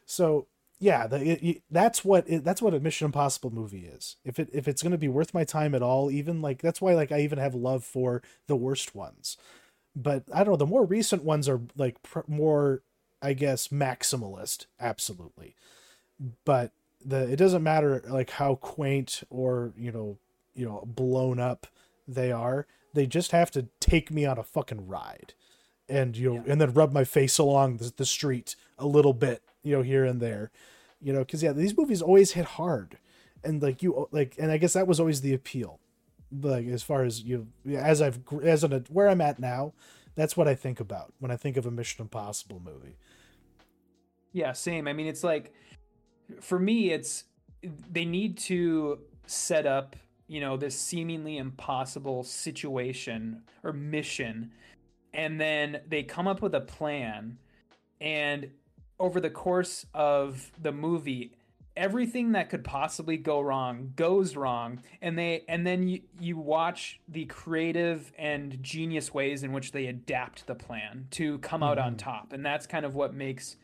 So yeah, the, it, it, that's what it, that's what a Mission Impossible movie is. If it if it's going to be worth my time at all, even like that's why like I even have love for the worst ones. But I don't know, the more recent ones are like pr- more, I guess, maximalist, absolutely. But the it doesn't matter like how quaint or you know you know blown up they are. They just have to take me on a fucking ride, and you know, yeah. and then rub my face along the, the street a little bit you know here and there you know because yeah these movies always hit hard. And like you like and i guess that was always the appeal. Like as far as you as i've as an where i'm at now that's what i think about when i think of a mission impossible movie. Yeah same. I mean it's like for me it's they need to set up you know this seemingly impossible situation or mission and then they come up with a plan and over the course of the movie everything that could possibly go wrong goes wrong and they and then you, you watch the creative and genius ways in which they adapt the plan to come out mm-hmm. on top and that's kind of what makes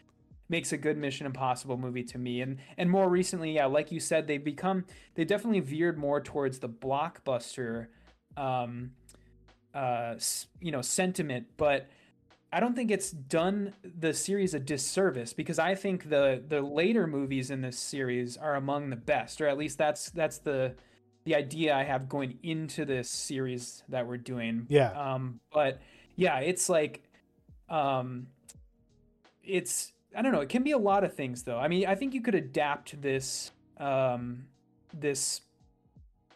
makes a good mission impossible movie to me and and more recently yeah like you said they've become they definitely veered more towards the blockbuster um uh you know sentiment but I don't think it's done the series a disservice because I think the the later movies in this series are among the best, or at least that's that's the the idea I have going into this series that we're doing. Yeah. Um, but yeah, it's like, um, it's I don't know. It can be a lot of things though. I mean, I think you could adapt this um this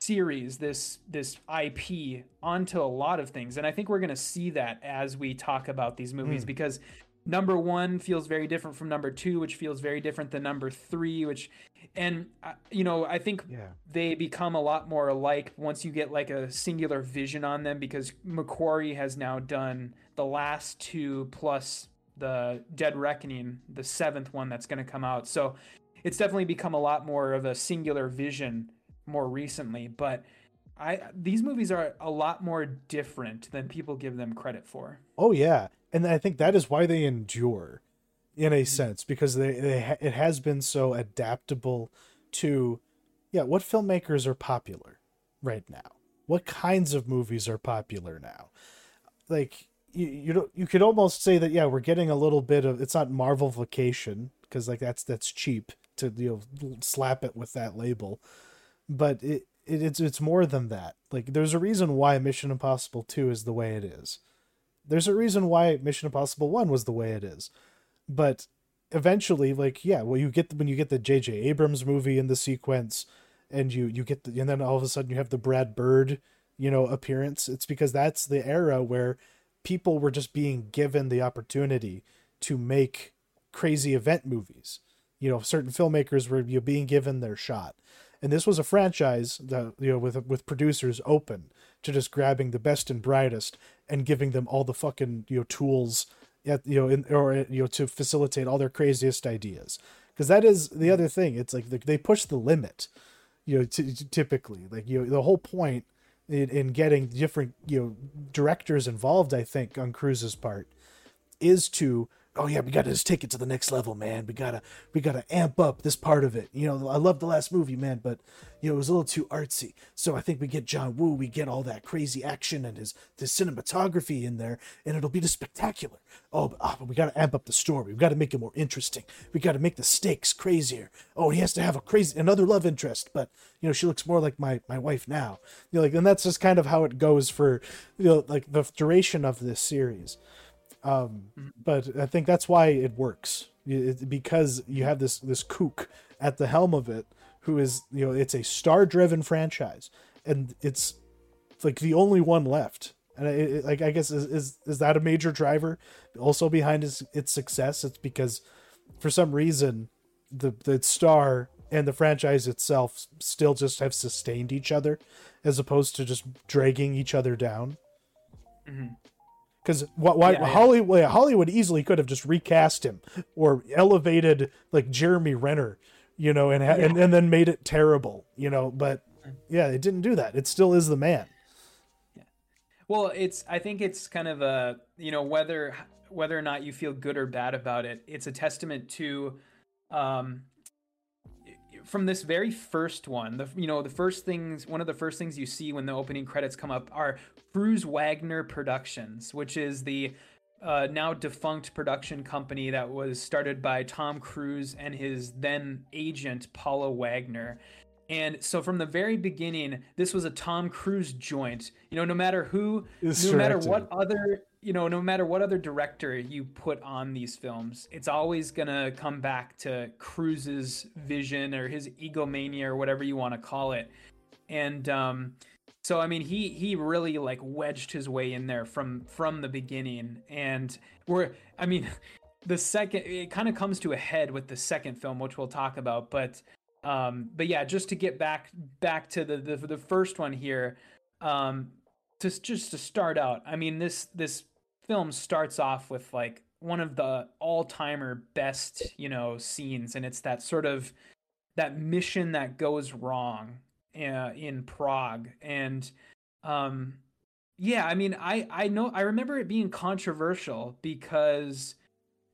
series, this this IP onto a lot of things, and I think we're going to see that as we talk about these movies mm. because number one feels very different from number two, which feels very different than number three, which and uh, you know I think yeah. they become a lot more alike once you get like a singular vision on them because McQuarrie has now done the last two plus the Dead Reckoning, the seventh one that's going to come out. So it's definitely become a lot more of a singular vision more recently, but I these movies are a lot more different than people give them credit for. Oh yeah, and I think that is why they endure, in a mm-hmm. sense, because they they it has been so adaptable to, yeah, what filmmakers are popular right now, what kinds of movies are popular now, like you you don't you could almost say that yeah we're getting a little bit of it's not Marvel vacation because like that's that's cheap to you know slap it with that label but it, it it's it's more than that. Like there's a reason why Mission Impossible 2 is the way it is. There's a reason why Mission Impossible 1 was the way it is. But eventually like yeah, well you get the, when you get the JJ Abrams movie in the sequence and you you get the and then all of a sudden you have the Brad Bird, you know, appearance. It's because that's the era where people were just being given the opportunity to make crazy event movies. You know, certain filmmakers were you being given their shot and this was a franchise that you know with with producers open to just grabbing the best and brightest and giving them all the fucking you know tools at you know in, or you know to facilitate all their craziest ideas. Because that is the other thing. It's like they push the limit you know t- typically. Like you know the whole point in, in getting different you know directors involved i think on cruise's part is to oh yeah, we gotta just take it to the next level, man. We gotta we gotta amp up this part of it. You know, I love the last movie, man, but you know, it was a little too artsy. So I think we get John Woo, we get all that crazy action and his the cinematography in there, and it'll be just spectacular. Oh, but, oh, but we gotta amp up the story. We've got to make it more interesting. We gotta make the stakes crazier. Oh, he has to have a crazy another love interest, but you know, she looks more like my my wife now. You know, like and that's just kind of how it goes for you know, like the duration of this series. Um, mm-hmm. but I think that's why it works it, because you have this this kook at the helm of it, who is you know it's a star driven franchise, and it's like the only one left. And it, it, like I guess is, is is that a major driver also behind its its success? It's because for some reason the the star and the franchise itself still just have sustained each other as opposed to just dragging each other down. Because why, why Yeah, yeah. Hollywood Hollywood easily could have just recast him or elevated like Jeremy Renner, you know, and ha- and, and then made it terrible, you know. But yeah, it didn't do that. It still is the man. Yeah. Well, it's I think it's kind of a you know whether whether or not you feel good or bad about it, it's a testament to um from this very first one, the you know the first things one of the first things you see when the opening credits come up are Cruise Wagner Productions, which is the uh, now defunct production company that was started by Tom Cruise and his then agent Paula Wagner. And so from the very beginning, this was a Tom Cruise joint. You know, no matter who, no matter what other, you know, no matter what other director you put on these films, it's always gonna come back to Cruise's vision or his egomania or whatever you want to call it. And um, so I mean, he he really like wedged his way in there from from the beginning. And we're, I mean, the second it kind of comes to a head with the second film, which we'll talk about, but um but yeah just to get back back to the the, the first one here um just just to start out i mean this this film starts off with like one of the all-timer best you know scenes and it's that sort of that mission that goes wrong uh, in prague and um yeah i mean i i know i remember it being controversial because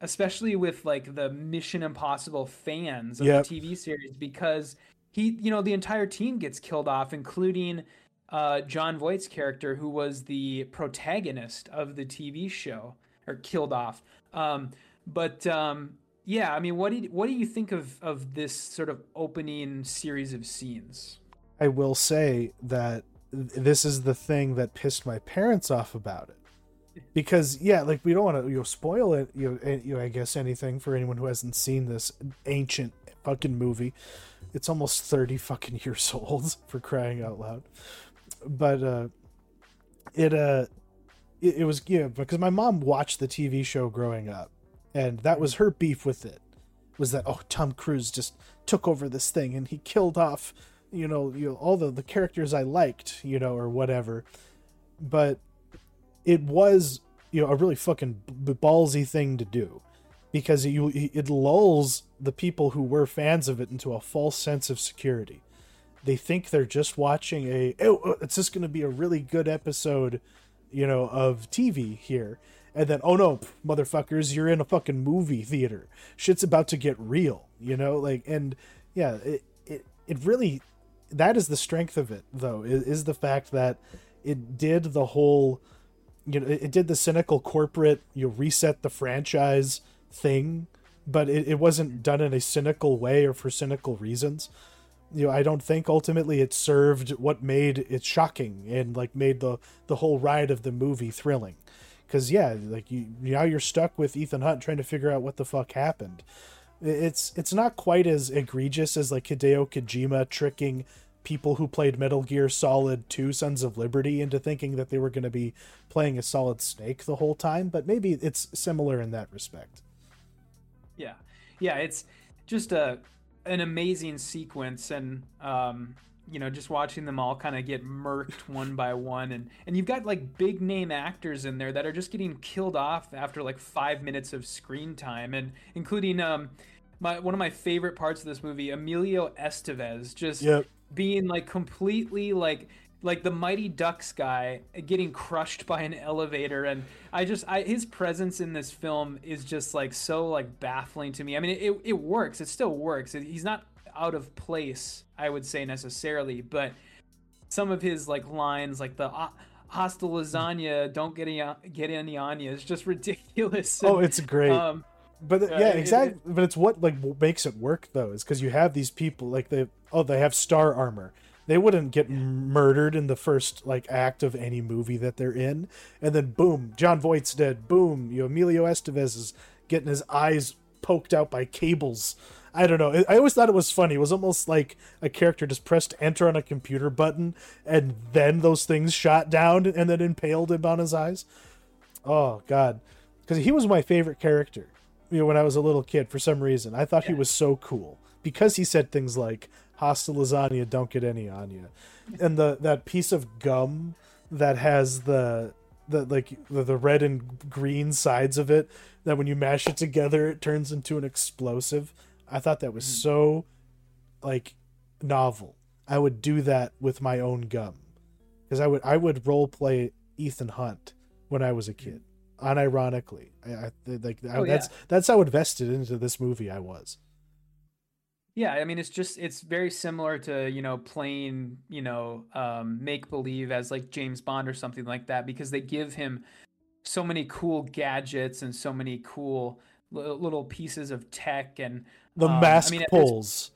especially with like the Mission Impossible fans of Yep. the TV series because he you know the entire team gets killed off including uh, Jon Voight's character who was the protagonist of the TV show or killed off um, but um, yeah I mean what do you, what do you think of of this sort of opening series of scenes I will say that this is the thing that pissed my parents off about it. Because yeah, like we don't want to you know spoil it, you know, you know, I guess anything for anyone who hasn't seen this ancient fucking movie. It's almost 30 fucking years old for crying out loud. But uh it uh it, it was yeah, because my mom watched the TV show growing up and that was her beef with it. Was that oh Tom Cruise just took over this thing and he killed off you know, you know, all the the characters I liked, you know, or whatever. But it was, you know, a really fucking ballsy thing to do because you it lulls the people who were fans of it into a false sense of security. They think they're just watching a oh, oh it's just going to be a really good episode, you know, of TV here. And then, oh no, motherfuckers, you're in a fucking movie theater. Shit's about to get real, you know? Like, and yeah, it, it, it really, that is the strength of it, though, is, is the fact that it did the whole, you know, it, it did the cynical corporate, you know, reset the franchise thing, but it, it wasn't done in a cynical way or for cynical reasons you know i don't think ultimately it served what made it shocking and like made the the whole ride of the movie thrilling. Because yeah like you now you're stuck with ethan hunt trying to figure out what the fuck happened. It's it's not quite as egregious as like hideo kojima tricking people who played metal gear solid 2 sons of liberty into thinking that they were going to be playing a solid snake the whole time but maybe it's similar in that respect. Yeah, yeah, it's just a an amazing sequence, and um, you know, just watching them all kind of get murked one by one, and and you've got like big name actors in there that are just getting killed off after like five minutes of screen time, and including um, my one of my favorite parts of this movie, Emilio Estevez, just Yep. being like completely like like the mighty ducks guy getting crushed by an elevator and i just i his presence in this film is just like so like baffling to me i mean it, it works it still works he's not out of place i would say necessarily but some of his like lines like the "Ah, hasta lasagna don't get any get any on you is just ridiculous oh it's great um But Yeah, yeah, it- it- exactly. but it's what like makes it work though, is because you have these people like they oh they have star armor. They wouldn't get murdered in the first like act of any movie that they're in, and then boom, Jon Voight's dead. Boom, you know, Emilio Estevez is getting his eyes poked out by cables. I don't know. I- always thought it was funny. It was almost like a character just pressed enter on a computer button, and then those things shot down and then impaled him on his eyes. Oh God, because he was my favorite character. you know, when I was a little kid for some reason. I thought he was so cool because he said things like "Hasta lasagna, don't get any on you," and the that piece of gum that has the the like the, the red and green sides of it that when you mash it together it turns into an explosive. I thought that was mm. so like novel. I would do that with my own gum because I would I would role play Ethan Hunt when I was a kid. Mm. Unironically, I, I like I, Oh, that's that's how invested into this movie I was. Yeah, I mean it's just it's very similar to, you know, playing, you know, um make believe as like James Bond or something like that because they give him so many cool gadgets and so many cool li- little pieces of tech and The um, I mask mean, pulls,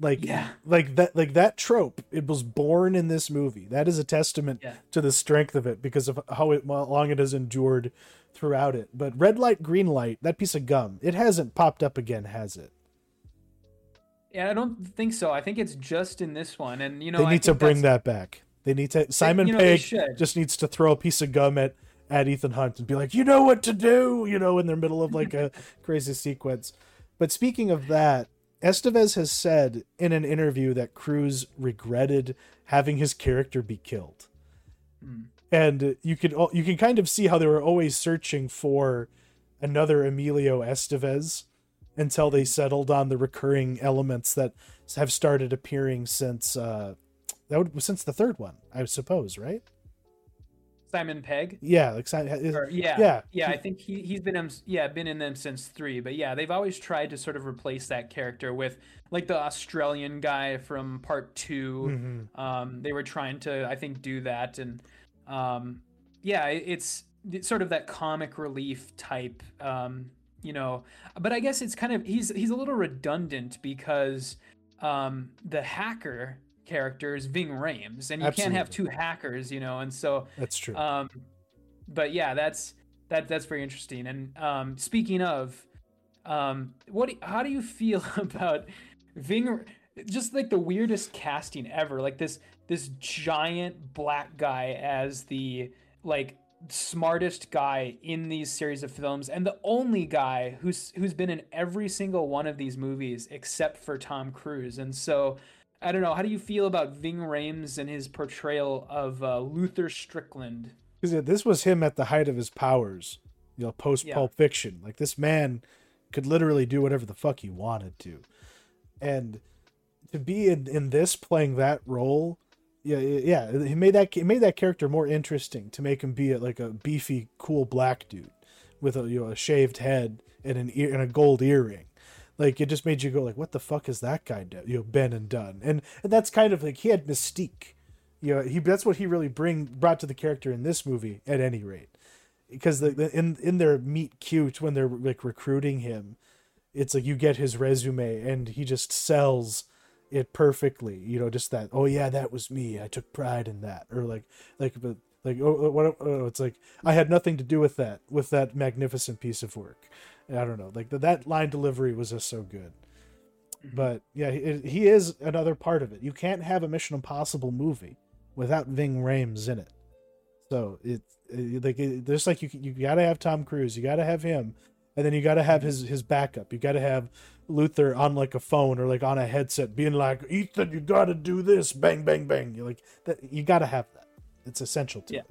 like Yeah. like that like that trope. It was born in this movie. That is a testament Yeah. to the strength of it because of how it how long it has endured throughout it. But red light, green light, that piece of gum, it hasn't popped up again, has it? Yeah, I don't think so. I think it's just in this one and you know they need to bring that back. They need to. Simon you know, Pegg just needs to throw a piece of gum at at Ethan Hunt and be like, "You know what to do," you know, in the middle of like a crazy sequence. But speaking of that, Estevez has said in an interview that Cruise regretted having his character be killed, Hmm. and you can al- you can kind of see how they were always searching for another Emilio Estevez until they settled on the recurring elements that have started appearing since uh that would since the third one i suppose right Simon Pegg. yeah like Si- Or, yeah, yeah yeah. I think he he's been in, yeah been in them since three, but yeah, they've always tried to sort of replace that character with like the Australian guy from part 2 Mhm. Um, they were trying to I think do that, and um, yeah, it- it's, it's sort of that comic relief type, um, you know. But I guess it's kind of he's he's a little redundant because um, the hacker character is Ving Rhames, and you can't have two hackers, you know, and so that's true um, but yeah, that's that that's very interesting. And um, speaking of, um, what how do you feel about Ving? Just like the weirdest casting ever, like this this giant black guy as the like smartest guy in these series of films and the only guy who's who's been in every single one of these movies except for Tom Cruise. And so I don't know, how do you feel about Ving Rhames and his portrayal of uh, Luther Strickland? it- this was him at the height of his powers you know post Yeah. pulp fiction like this man could literally do whatever the fuck he wanted to and to be in, in this playing that role yeah yeah he made that he made that character more interesting to make him be a, like a beefy cool black dude with a you know a shaved head and an ear and a gold earring. Like it just made you go like what the fuck is that guy do, you know been and done and and that's kind of like he had mystique. You know he that's what he really bring brought to the character in this movie at any rate. Because the, the in in their meet cute when they're like recruiting him it's like you get his resume and he just sells it perfectly you know just that oh yeah that was me. I took pride in that. Or like like but like oh, oh what oh, it's like i had nothing to do with that with that magnificent piece of work. I don't know like the, that line delivery was just so good. Mm-hmm. But yeah he, he is another part of it. You can't have a mission impossible movie without ving Rhames in it. So it's it, like it, there's like you you got to have Tom Cruise, you got to have him, and then you got to have mm-hmm. his his backup. You got to have Luther on like a phone or like on a headset, being like, "Ethan, you got to do this, bang, bang, bang." You're like that. You got to have that. It's essential to Yeah. it.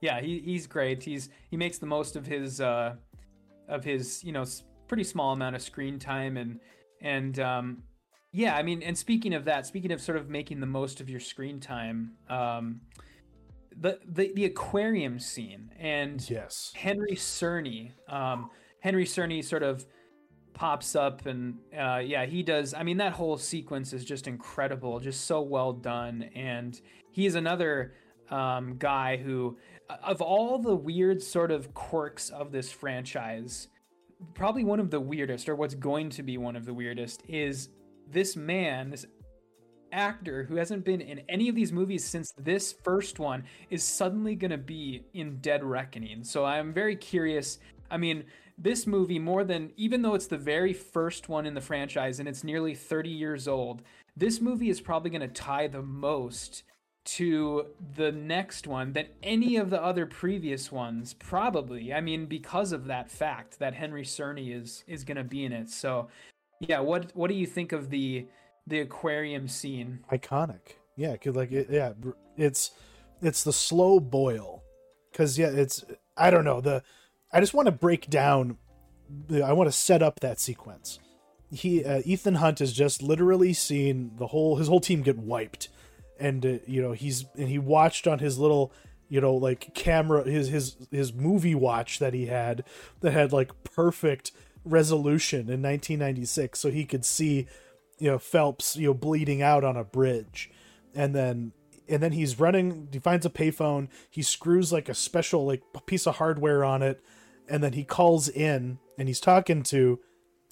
Yeah, he, he's great. He's he makes the most of his uh, of his you know pretty small amount of screen time and and um, yeah, I mean, and speaking of that, speaking of sort of making the most of your screen time, um, the the the aquarium scene and Yes. Henry Czerny. Um, Henry Czerny sort of pops up and uh, yeah, he does. I mean, that whole sequence is just incredible, just so well done. And he's another um, guy who, of all the weird sort of quirks of this franchise, probably one of the weirdest, or what's going to be one of the weirdest, is this man, this actor who hasn't been in any of these movies since this first one is suddenly going to be in Dead Reckoning. So I'm very curious. I mean, this movie, more than even though it's the very first one in the franchise and it's nearly 30 years old, this movie is probably going to tie the most to the next one than any of the other previous ones probably. I mean because of that fact that henry czerny is is going to be in it. So yeah what what do you think of the the aquarium scene? Iconic. Yeah cause like it, yeah it's it's the slow boil. Because yeah it's i don't know the i just want to break down i want to set up that sequence. He uh, ethan hunt has just literally seen the whole his whole team get wiped. And uh, you know he's and he watched on his little you know like camera his his his movie watch that he had that had like perfect resolution in 1996 so he could see you know Phelps you know bleeding out on a bridge. And then and then he's running he finds a payphone he screws like a special like piece of hardware on it and then he calls in and he's talking to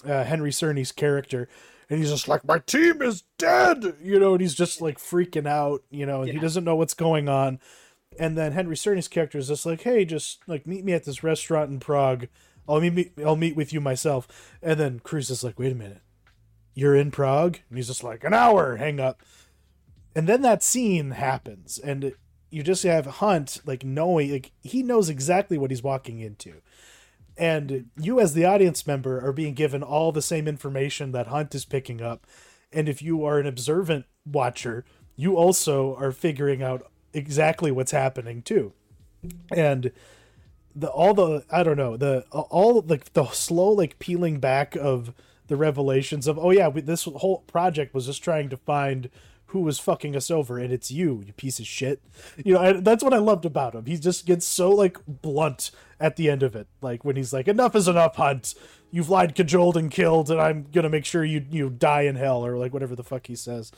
uh, Henry Czerny's character and he's just like my team is dead you know and he's just like freaking out you know and yeah. he doesn't know what's going on. And then Henry Czerny's character is just like hey just like meet me at this restaurant in Prague. I'll meet I'll meet with you myself. And then Cruise is like wait a minute. You're in Prague? And he's just like an hour. Hang up. And then that scene happens and you just have Hunt like knowing like he knows exactly what he's walking into. And you as the audience member are being given all the same information that hunt is picking up. And if you are an observant watcher you also are figuring out exactly what's happening too. And the all the i don't know the all like the slow like peeling back of the revelations of oh yeah we, this whole project was just trying to find who was fucking us over and it's you you piece of shit. You know that's what i loved about him. He just gets so like blunt at the end of it. Like when he's like enough is enough hunt. You've lied cajoled and killed and i'm gonna make sure you you die in hell or like whatever the fuck he says.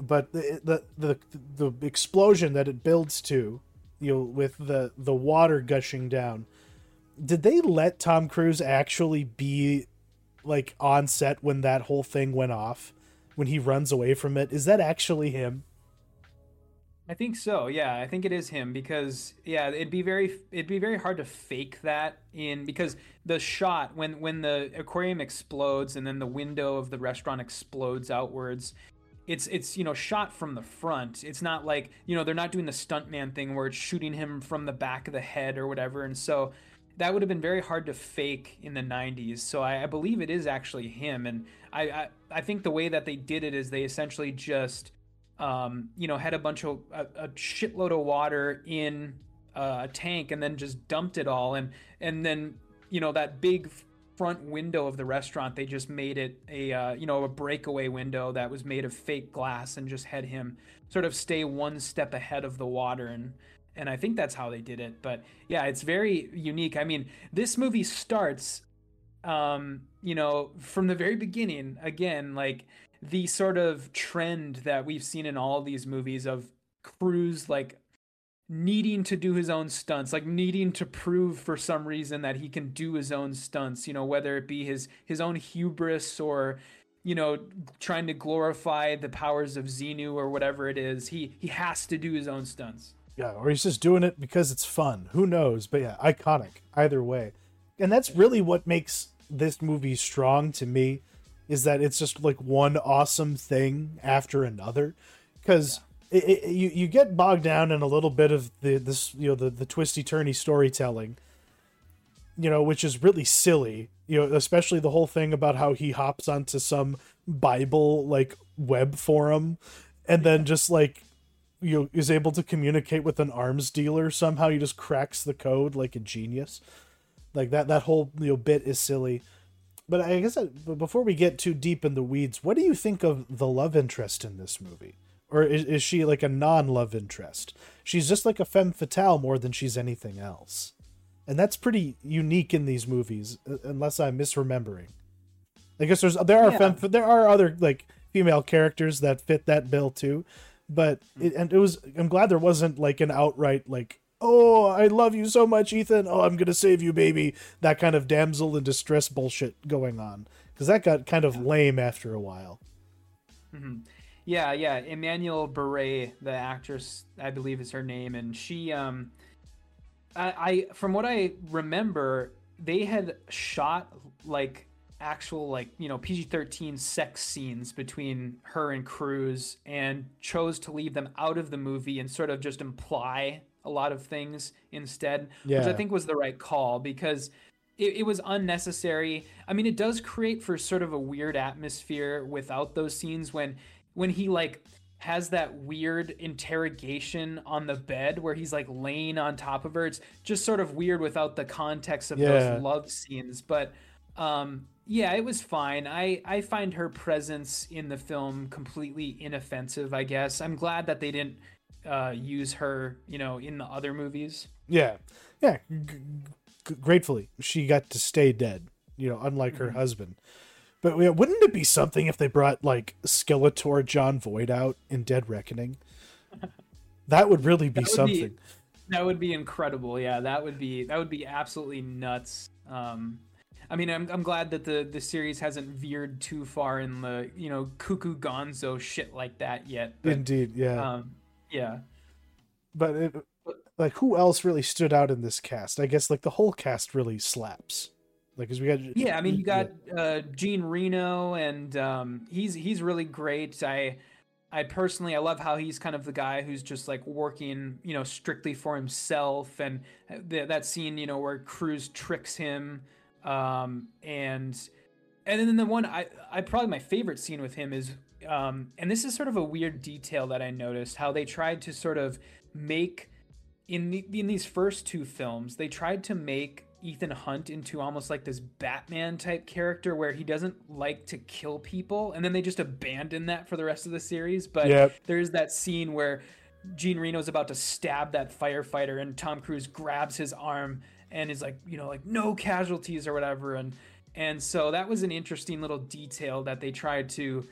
But the the the, the explosion that it builds to you know with the the water gushing down did they let tom cruise actually be like on set when that whole thing went off when he runs away from it. Is that actually him? I think so. Yeah, I think it is him because yeah, it'd be very it'd be very hard to fake that in because the shot when when the aquarium explodes and then the window of the restaurant explodes outwards, it's it's you know shot from the front. It's not like you know they're not doing the stuntman thing where it's shooting him from the back of the head or whatever. And so that would have been very hard to fake in the 90s. So I, I believe it is actually him. And I, I, I, think the way that they did it is they essentially just, um, you know, had a bunch of a, a shitload of water in uh, a tank and then just dumped it all. And, and then, you know, that big front window of the restaurant, they just made it a, uh, you know, a breakaway window that was made of fake glass and just had him sort of stay one step ahead of the water. And, and I think that's how they did it. But yeah, it's very unique. I mean, this movie starts, um, you know, from the very beginning. Again, like the sort of trend that we've seen in all these movies of Cruise like needing to do his own stunts like needing to prove for some reason that he can do his own stunts you know whether it be his his own hubris or you know trying to glorify the powers of Xenu or whatever it is he he has to do his own stunts yeah, or he's just doing it because it's fun. Who knows? But yeah, iconic either way. And that's really what makes this movie strong to me is that it's just like one awesome thing after another because yeah. you you get bogged down in a little bit of the this you know the the twisty turny storytelling you know which is really silly you know especially the whole thing about how he hops onto some bible like web forum and then just like you know, is able to communicate with an arms dealer somehow. He just cracks the code like a genius. Like that that whole you know bit is silly. But I guess that, before we get too deep in the weeds, what do you think of the love interest in this movie? Or is, is she like a non-love interest? She's just like a femme fatale more than she's anything else. And that's pretty unique in these movies, unless I'm misremembering. I guess there's there are yeah. femme, there are other like female characters that fit that bill too, but it, and it was i'm glad there wasn't like an outright like oh i love you so much ethan. Oh i'm gonna save you baby. That kind of damsel in distress bullshit going on. Because that got kind of lame after a while. Mm-hmm. yeah yeah. Emmanuelle Béart the actress i believe is her name and she um I, I from what i remember they had shot like actual like you know PG-13 sex scenes between her and Cruise and chose to leave them out of the movie and sort of just imply a lot of things instead, which I think was the right call because it, it was unnecessary. I mean, it does create for sort of a weird atmosphere without those scenes when when he like has that weird interrogation on the bed where he's like laying on top of her. It's just sort of weird without the context of Yeah. those love scenes. But um yeah, it was fine. I I find her presence in the film completely inoffensive, I guess. I'm glad that they didn't uh use her, you know, in the other movies. Yeah, yeah. G- g- gratefully, she got to stay dead. You know, unlike Mm-hmm. her husband. But yeah, wouldn't it be something if they brought like Skeletor, Jon Voight out in Dead Reckoning? That would really be That would be- something. That would be incredible. Yeah, that would be that would be absolutely nuts. Um, I mean, I'm I'm glad that the the series hasn't veered too far in the you know cuckoo Gonzo shit like that yet. But, Indeed, yeah. um, yeah. but it, like, who else really stood out in this cast? I guess like the whole cast really slaps. Like, as we got Yeah, I mean, you got uh, Jean Reno, and um, he's he's really great. I I personally I love how he's kind of the guy who's just like working, you know, strictly for himself, and th- that scene, you know, where Cruise tricks him, um, and and then the one I I probably my favorite scene with him is, um, and this is sort of a weird detail that I noticed how they tried to sort of make in the, in these first two films, they tried to make Ethan Hunt into almost like this Batman type character where he doesn't like to kill people, and then they just abandon that for the rest of the series. But Yep. there's that scene where Jean Reno's about to stab that firefighter, and Tom Cruise grabs his arm and is like, you know, like no casualties or whatever, and and so that was an interesting little detail that they tried to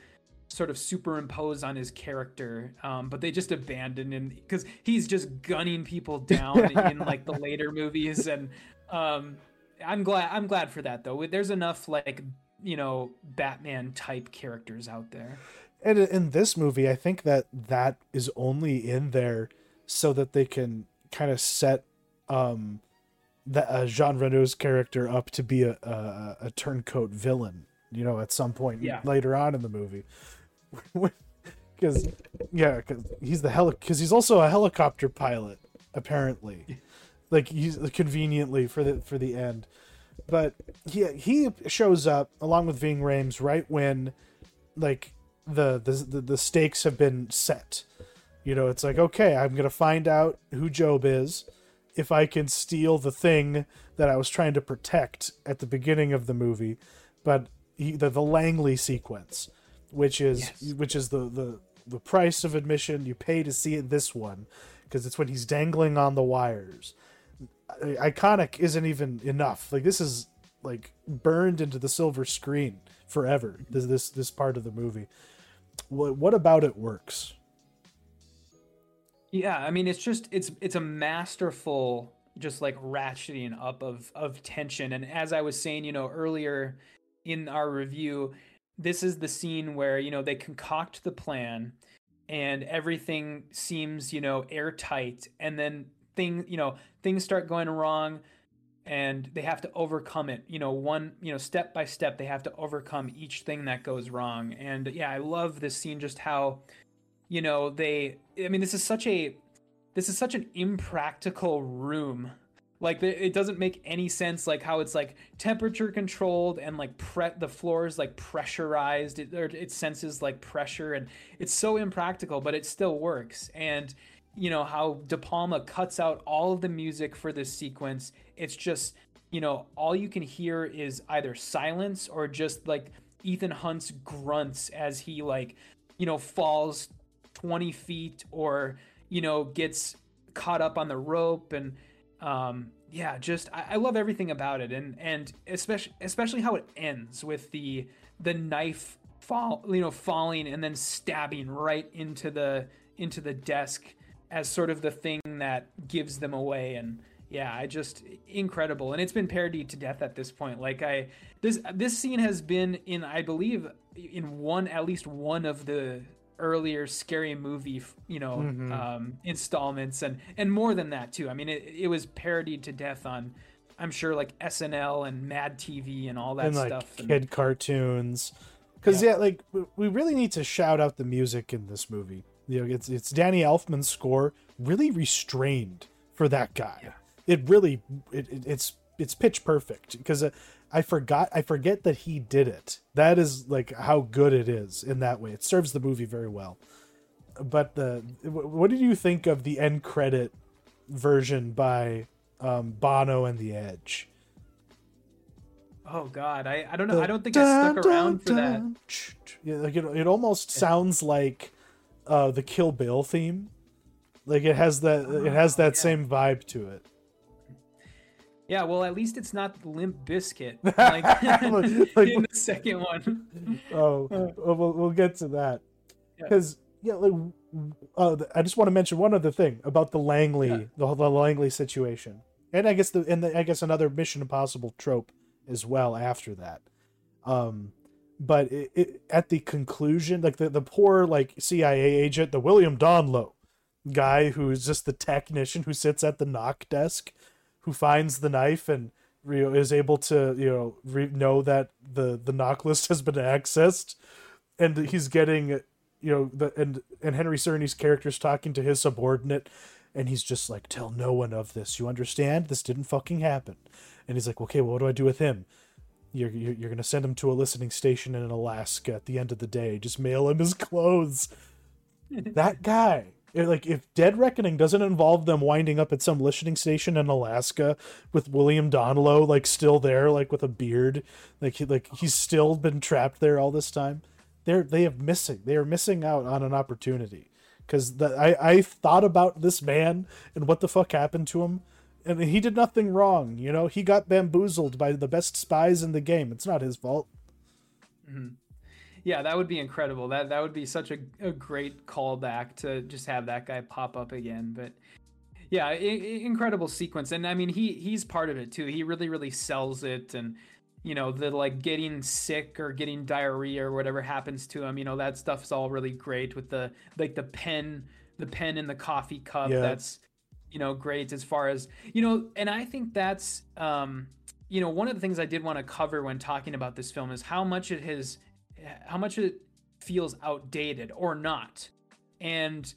sort of superimpose on his character um, but they just abandoned him because he's just gunning people down in like the later movies and um, i'm glad i'm glad for that though there's enough like you know batman type characters out there And in- in this movie, I think that that is only in there so that they can kind of set um, the, uh, Jean Reno's character up to be a, a, a turncoat villain. You know, at some point Yeah. later on in the movie, because yeah, because he's the heli because he's also a helicopter pilot apparently, like he's conveniently for the for the end. But he he shows up along with Ving Rhames right when like the, the the the stakes have been set. You know, it's like okay, I'm gonna find out who Job is if I can steal the thing that I was trying to protect at the beginning of the movie. But he, the the Langley sequence, which is Yes. which is the the the price of admission. You pay to see it this one because it's when he's dangling on the wires. Iconic isn't even enough. Like this is like burned into the silver screen forever this this this part of the movie. What what about it works? Yeah, I mean it's just it's it's a masterful just like ratcheting up of of tension. And as I was saying, you know, earlier in our review, this is the scene where, you know, they concoct the plan and everything seems, you know, airtight. And then thing, you know, things start going wrong and they have to overcome it. You know one you know step by step they have to overcome each thing that goes wrong. And yeah i love this scene just how you know they i mean this is such a this is such an impractical room like it doesn't make any sense like how it's like temperature controlled and like pre- the floor is like pressurized. It, or it senses like pressure and it's so impractical but it still works. And you know how De Palma cuts out all of the music for this sequence it's just you know all you can hear is either silence or just like Ethan Hunt's grunts as he like you know falls 20 feet or you know gets caught up on the rope and um yeah just I, I love everything about it and and especially especially how it ends with the the knife fall you know falling and then stabbing right into the into the desk as sort of the thing that gives them away and yeah i just incredible and it's been parodied to death at this point like i this this scene has been in i believe in one at least one of the earlier scary movie you know um installments and and more than that too i mean it, it was parodied to death on I'm sure like SNL and Mad TV and all that and like stuff. and- kid cartoons. Because Yeah. yeah. like we really need to shout out the music in this movie. You know, it's it's Danny Elfman's score, really restrained for that guy. Yeah. It really it, it, it's it's pitch perfect because uh, I forgot I forget that he did it. That is like how good it is in that way. It serves the movie very well. But the what did you think of the end credit version by um, Bono and the Edge? oh God, I, I don't know. I don't think I stuck around for that. Yeah, like it, it almost sounds like uh, the Kill Bill theme. Like it has that it has that yeah. same vibe to it. Yeah, well, at least it's not Limp Bizkit like, Like- in the second one. Oh, oh, we'll, we'll get to that Yeah. because yeah, like uh, I just want to mention one other thing about the Langley, Yeah. the, the Langley situation, and I guess the and the, I guess another Mission Impossible trope as well after that. Um, but it, it, at the conclusion, like the, the poor like CIA agent, the William Donloe guy who's just the technician who sits at the NOC desk, who finds the knife and you know, is able to you know re- know that the the NOC list has been accessed, and he's getting you know the and and Henry Czerny's character's talking to his subordinate, and he's just like, "Tell no one of this. You understand? This didn't fucking happen." And he's like, "Okay, well, what do I do with him?" You're, you're, you're gonna send him to a listening station in Alaska at the end of the day. Just mail him his clothes. that guy. Like if Dead Reckoning doesn't involve them winding up at some listening station in Alaska with William Donloe like still there, like with a beard, like he, like he's still been trapped there all this time. They're they have missing. They are missing out on an opportunity because I I thought about this man and what the fuck happened to him, and he did nothing wrong. You know, he got bamboozled by the best spies in the game. It's not his fault. Mm-hmm. Yeah, that would be incredible. That that would be such a, a great callback to just have that guy pop up again. But yeah, i- i- incredible sequence, and I mean he he's part of it too. He really really sells it, and you know the like getting sick or getting diarrhea or whatever happens to him. You know that stuff's all really great with the like the pen the pen in the coffee cup. Yeah. That's you know great as far as you know, and I think that's um you know one of the things I did want to cover when talking about this film is how much it has how much it feels outdated or not. And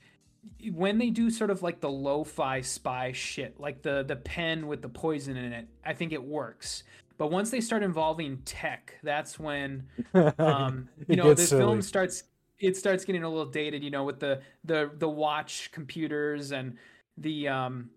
when they do sort of like the lo-fi spy shit, like the the pen with the poison in it, I think it works. But once they start involving tech, that's when um, you know this silly. film starts it starts getting a little dated. You know, with the the the watch computers and the um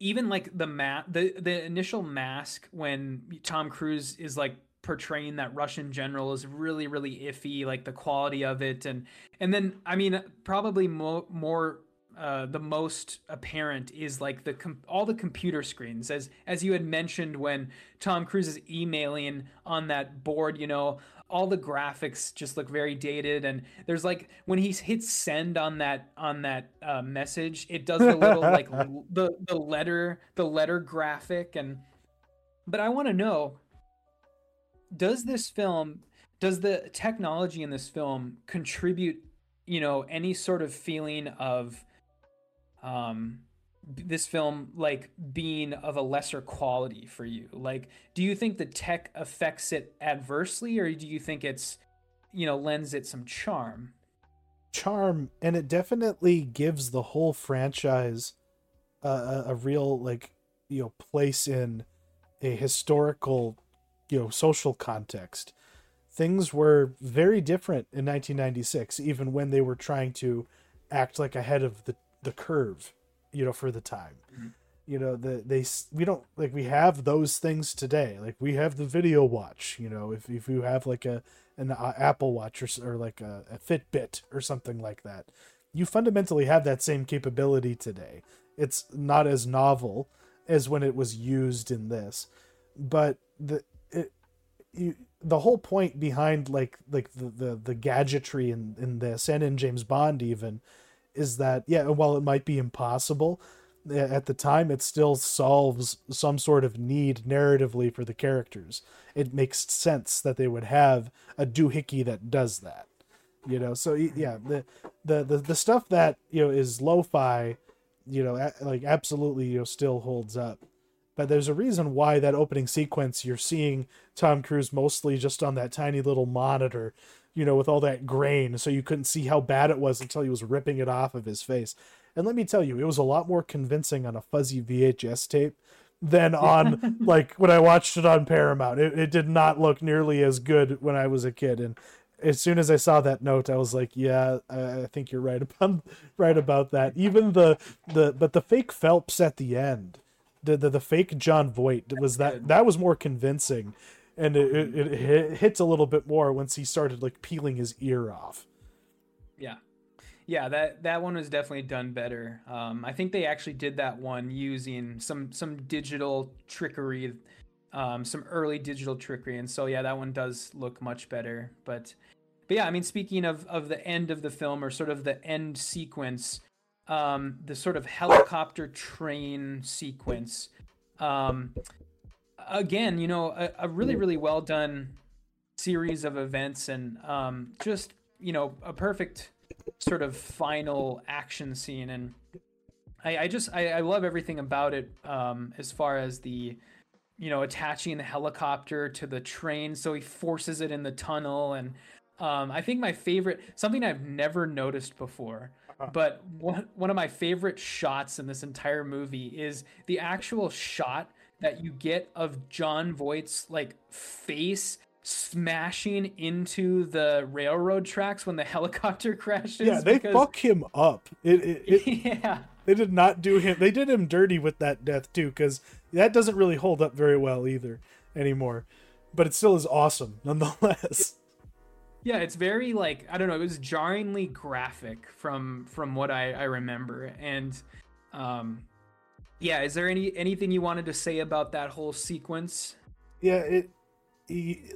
even like the ma- the the initial mask when Tom Cruise is like portraying that Russian general is really really iffy like the quality of it. And and then I mean probably mo- more uh, the most apparent is like the com- all the computer screens. As as you had mentioned when Tom Cruise is emailing on that board you know all the graphics just look very dated. And there's like when he hits send on that on that uh, message it does the little like l- the the letter the letter graphic. And but I want to know does this film does the technology in this film contribute you know any sort of feeling of um this film like being of a lesser quality for you? Like do you think the tech affects it adversely or do you think it's you know lends it some charm? Charm and it definitely gives the whole franchise a, a real like you know place in a historical you know social context. Things were very different in 1996 even when they were trying to act like ahead of the the curve you know for the time. Mhm. you know the they we don't like we have those things today. Like we have the video watch you know if, if you have like a an uh, apple watch or, or like a, a fitbit or something like that you fundamentally have that same capability today. It's not as novel as when it was used in this but the you, the whole point behind like like the the, the gadgetry in in this and in James Bond even is that yeah while it might be impossible at the time it still solves some sort of need narratively for the characters. It makes sense that they would have a doohickey that does that you know? So yeah the the the, the stuff that you know is lo-fi you know like absolutely you know still holds up but there's a reason why that opening sequence you're seeing Tom Cruise mostly just on that tiny little monitor, you know, with all that grain, so you couldn't see how bad it was until he was ripping it off of his face. And let me tell you, it was a lot more convincing on a fuzzy VHS tape than on like when I watched it on Paramount. It, it did not look nearly as good when I was a kid. And as soon as I saw that note, I was like, yeah, I, think you're right about right about that. Even the the but the fake Phelps at the end, the the, the fake Jon Voight was that that was more convincing, and it, it, it hits a little bit more once he started like peeling his ear off. Yeah. Yeah, that that one was definitely done better. Um, I think they actually did that one using some some digital trickery, um, some early digital trickery, and so yeah, that one does look much better. But but yeah, I mean, speaking of of the end of the film or sort of the end sequence, um, the sort of helicopter train sequence, um, again, you know, a, a really really well done series of events and um, just you know a perfect sort of final action scene. And i, I just I, I love everything about it um, as far as the you know attaching the helicopter to the train so he forces it in the tunnel. And um, i think my favorite something i've never noticed before but one, one of my favorite shots in this entire movie is the actual shot that you get of Jon Voight's like face smashing into the railroad tracks when the helicopter crashes. Yeah, they because- fuck him up. It, it, it yeah. they did not do him. They did him dirty with that death too, because that doesn't really hold up very well either anymore. But it still is awesome nonetheless. Yeah, it's very like I don't know. It was jarringly graphic from from what I I remember, and um, yeah. Is there any anything you wanted to say about that whole sequence? Yeah, it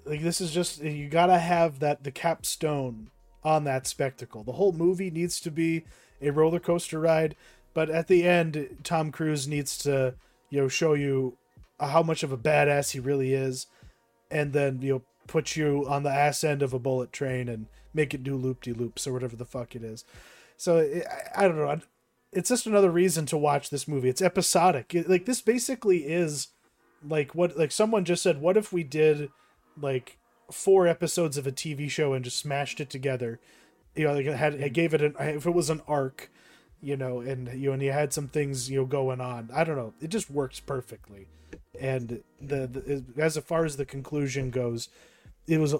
like this is just you gotta have that the capstone on that spectacle. The whole movie needs to be a roller coaster ride, but at the end, Tom Cruise needs to you know show you how much of a badass he really is, and then you know put you on the ass end of a bullet train and make it do loop de loops or whatever the fuck it is. So it, I, don't know. It's just another reason to watch this movie. It's episodic. It, like this basically is like what like someone just said what if we did like four episodes of a tv show and just smashed it together you know like it had it gave it an if it was an arc you know and you know, and you had some things you know going on i don't know it just works perfectly and the, the as far as the conclusion goes it was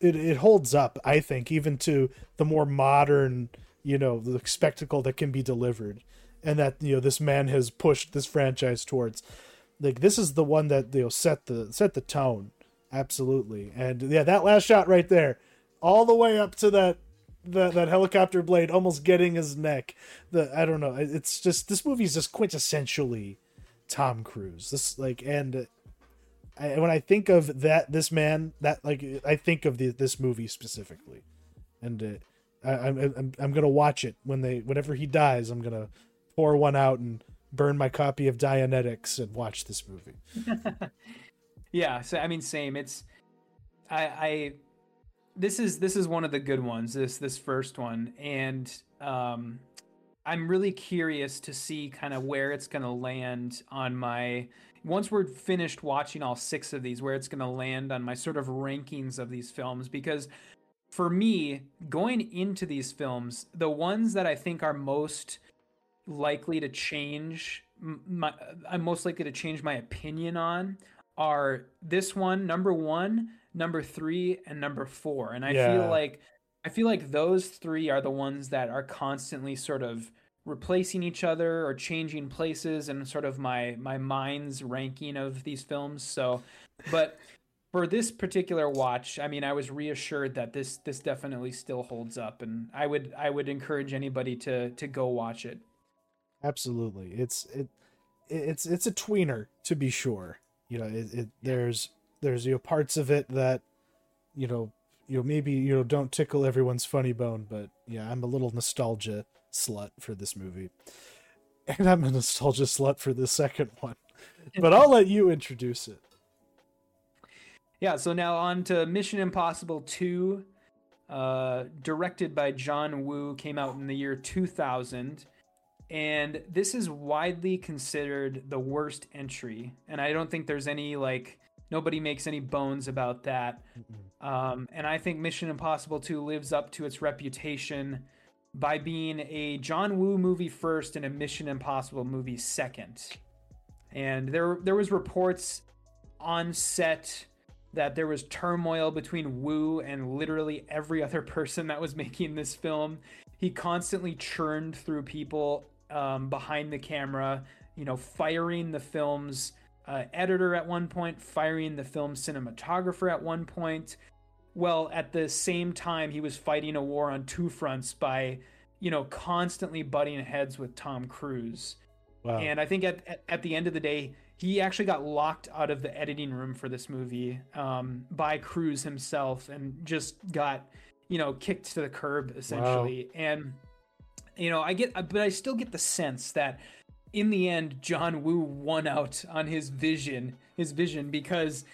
it, it holds up i think even to the more modern you know the spectacle that can be delivered and that you know this man has pushed this franchise towards. Like this is the one that you know set the set the tone. Absolutely. And yeah that last shot right there all the way up to that that, that helicopter blade almost getting his neck. The i don't know. It's just this movie's just quintessentially tom cruise. This like and I, when i think of that this man that like i think of the, this movie specifically and uh, I, I'm, I'm i'm gonna watch it when they whenever he dies i'm gonna pour one out and burn my copy of Dianetics and watch this movie. yeah, so I mean, same. It's I, I this is this is one of the good ones. This this first one, and um, I'm really curious to see kind of where it's gonna land on my. Once we're finished watching all six of these, where it's gonna land on my sort of rankings of these films, because for me, going into these films, the ones that I think are most likely to change my I'm most likely to change my opinion on are this one, number 1, number 3 and number 4. And I Yeah. feel like I feel like those 3 are the ones that are constantly sort of replacing each other or changing places and sort of my my mind's ranking of these films. So but for this particular watch, I mean, I was reassured that this this definitely still holds up, and I would I would encourage anybody to to go watch it. Absolutely, it's it, it's it's a tweener to be sure. You know, it, it there's there's you know parts of it that you know you know maybe you know don't tickle everyone's funny bone, but yeah, I'm a little nostalgia slut for this movie, and I'm a nostalgia slut for the second one. But I'll let you introduce it. Yeah, so now on to Mission Impossible 2, uh, directed by John Woo, came out in the year 2000. and this is widely considered the worst entry. And I don't think there's any like nobody makes any bones about that. Um, and I think Mission Impossible 2 lives up to its reputation by being a John Woo movie first and a Mission Impossible movie second. And there there was reports on set that there was turmoil between Woo and literally every other person that was making this film. He constantly churned through people um, behind the camera, you know, firing the film's uh, editor at one point, firing the film cinematographer at one point. Well, at the same time, he was fighting a war on two fronts by, you know, constantly butting heads with Tom Cruise. Wow. And I think at, at, at the end of the day, he actually got locked out of the editing room for this movie um, by Cruise himself and just got, you know, kicked to the curb essentially. Wow. And, you know, I get, but I still get the sense that in the end, John Woo won out on his vision, his vision, because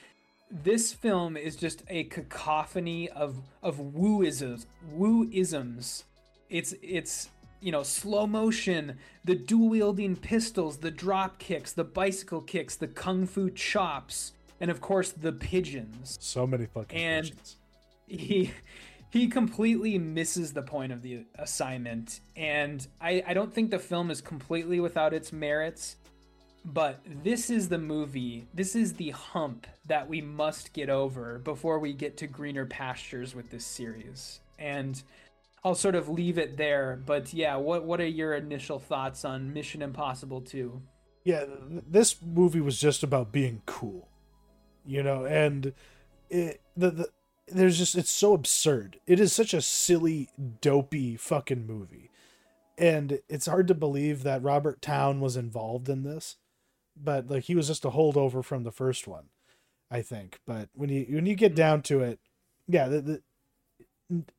this film is just a cacophony of of wooisms, wooisms. It's it's you know slow motion, the dual wielding pistols, the drop kicks, the bicycle kicks, the kung fu chops, and of course the pigeons. So many fucking and pigeons. He he completely misses the point of the assignment and I, I don't think the film is completely without its merits but this is the movie this is the hump that we must get over before we get to greener pastures with this series and i'll sort of leave it there but yeah what what are your initial thoughts on mission impossible 2 yeah this movie was just about being cool you know and it, the, the there's just it's so absurd. It is such a silly, dopey fucking movie. And it's hard to believe that Robert Towne was involved in this. But like he was just a holdover from the first one, I think. But when you when you get mm. down to it, yeah, the, the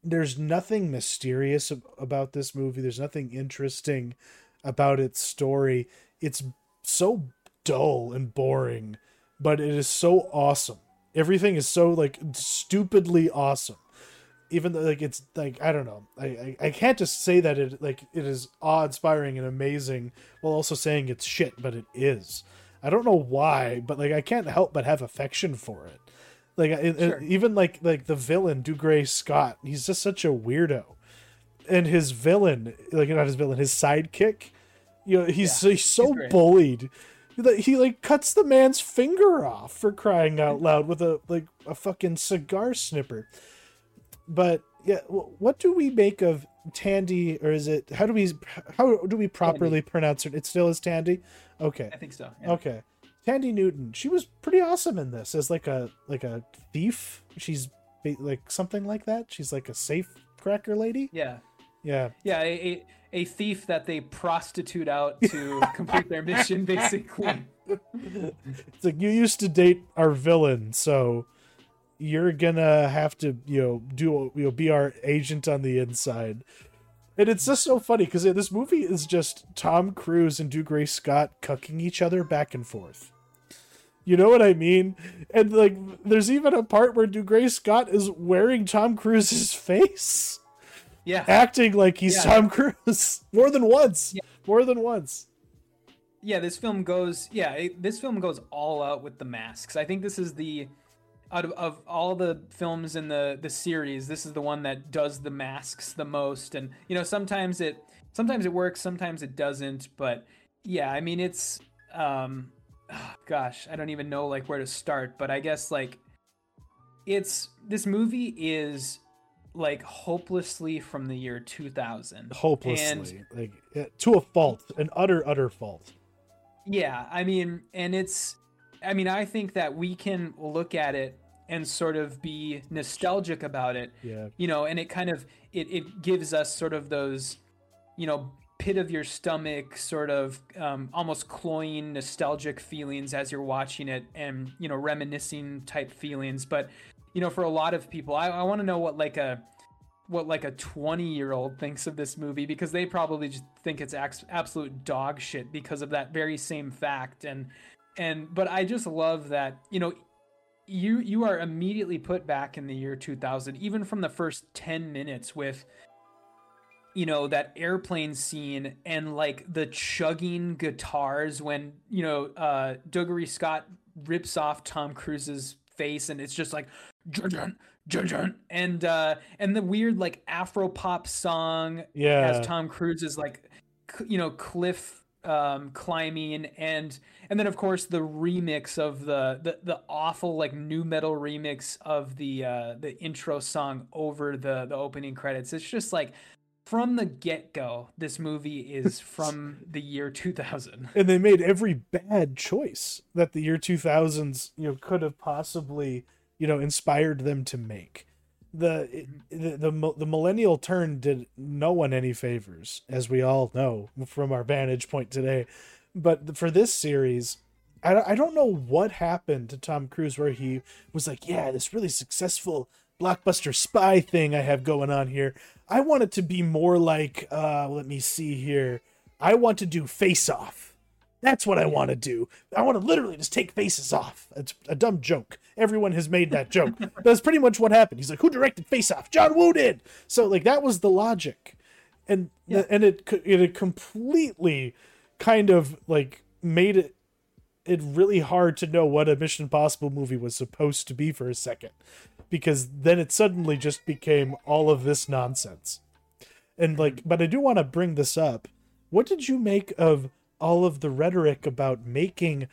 there's nothing mysterious about this movie. There's nothing interesting about its story. It's so dull and boring, but it is so awesome everything is so like stupidly awesome even though like it's like i don't know. I, I i, can't just say that it like it is awe-inspiring and amazing while also saying it's shit but it is. I don't know why but like i can't help but have affection for it. Like it, sure. it, even like like the villain Dougray Scott he's just such a weirdo. And his villain like not his villain his sidekick you know he's, yeah, he's so he's bullied that he like cuts the man's finger off for crying out loud with a like a fucking cigar snipper. But yeah, what do we make of Tandy, or is it how do we how do we properly Tandy. pronounce it? It still is Tandy. Okay, I think so. Yeah. Okay, Thandie Newton. She was pretty awesome in this as like a like a thief. She's like something like that. She's like a safe cracker lady. Yeah. Yeah. Yeah. A, a thief that they prostitute out to complete their mission, basically. It's like you used to date our villain, so you're gonna have to, you know, do you know, be our agent on the inside. And it's just so funny because this movie is just Tom Cruise and Dougray Scott cucking each other back and forth. You know what I mean? And like, there's even a part where Dougray Scott is wearing Tom Cruise's face yeah acting like he's yeah. Tom Cruise more than once yeah. more than once yeah this film goes yeah it, this film goes all out with the masks I think this is the out of, of all the films in the the series this is the one that does the masks the most. And you know sometimes it sometimes it works sometimes it doesn't. But yeah I mean it's um oh, gosh I don't even know like where to start. But I guess like it's this movie is like hopelessly from the year 2000 hopelessly. And, like to a fault an utter utter fault. Yeah i mean and it's i mean i think that we can look at it and sort of be nostalgic about it yeah. you know and it kind of it, it gives us sort of those you know pit of your stomach sort of um, almost cloying nostalgic feelings as you're watching it and you know reminiscing type feelings. But you know, for a lot of people, I, I want to know what like a what like a 20 year old thinks of this movie because they probably just think it's absolute dog shit because of that very same fact. And and but I just love that you know you you are immediately put back in the year 2000 even from the first 10 minutes with you know that airplane scene and like the chugging guitars when you know uh Dougray Scott rips off Tom Cruise's face and it's just like jun, jun, jun, and uh and the weird like afro pop song Yeah. as Tom Cruise is like c- you know cliff um climbing and and then of course the remix of the the, the awful like nu metal remix of the uh the intro song over the the opening credits. It's just like from the get-go this movie is from the year 2000 and they made every bad choice that the year 2000s you know could have possibly you know inspired them to make. The the the, the millennial turn did no one any favors as we all know from our vantage point today but for this series I, don't- I don't know what happened to Tom Cruise where he was like yeah this really successful blockbuster spy thing I have going on here I want it to be more like uh let me see here I want to do face off that's what I want to do. I want to literally just take faces off. It's a dumb joke. Everyone has made that joke. that's pretty much what happened. He's like, "Who directed Face Off? John Woo did." So like that was the logic, and Yeah. and it it completely kind of like made it it really hard to know what a Mission Impossible movie was supposed to be for a second, because then it suddenly just became all of this nonsense. And like, mm-hmm. but I do want to bring this up. What did you make of all of the rhetoric about making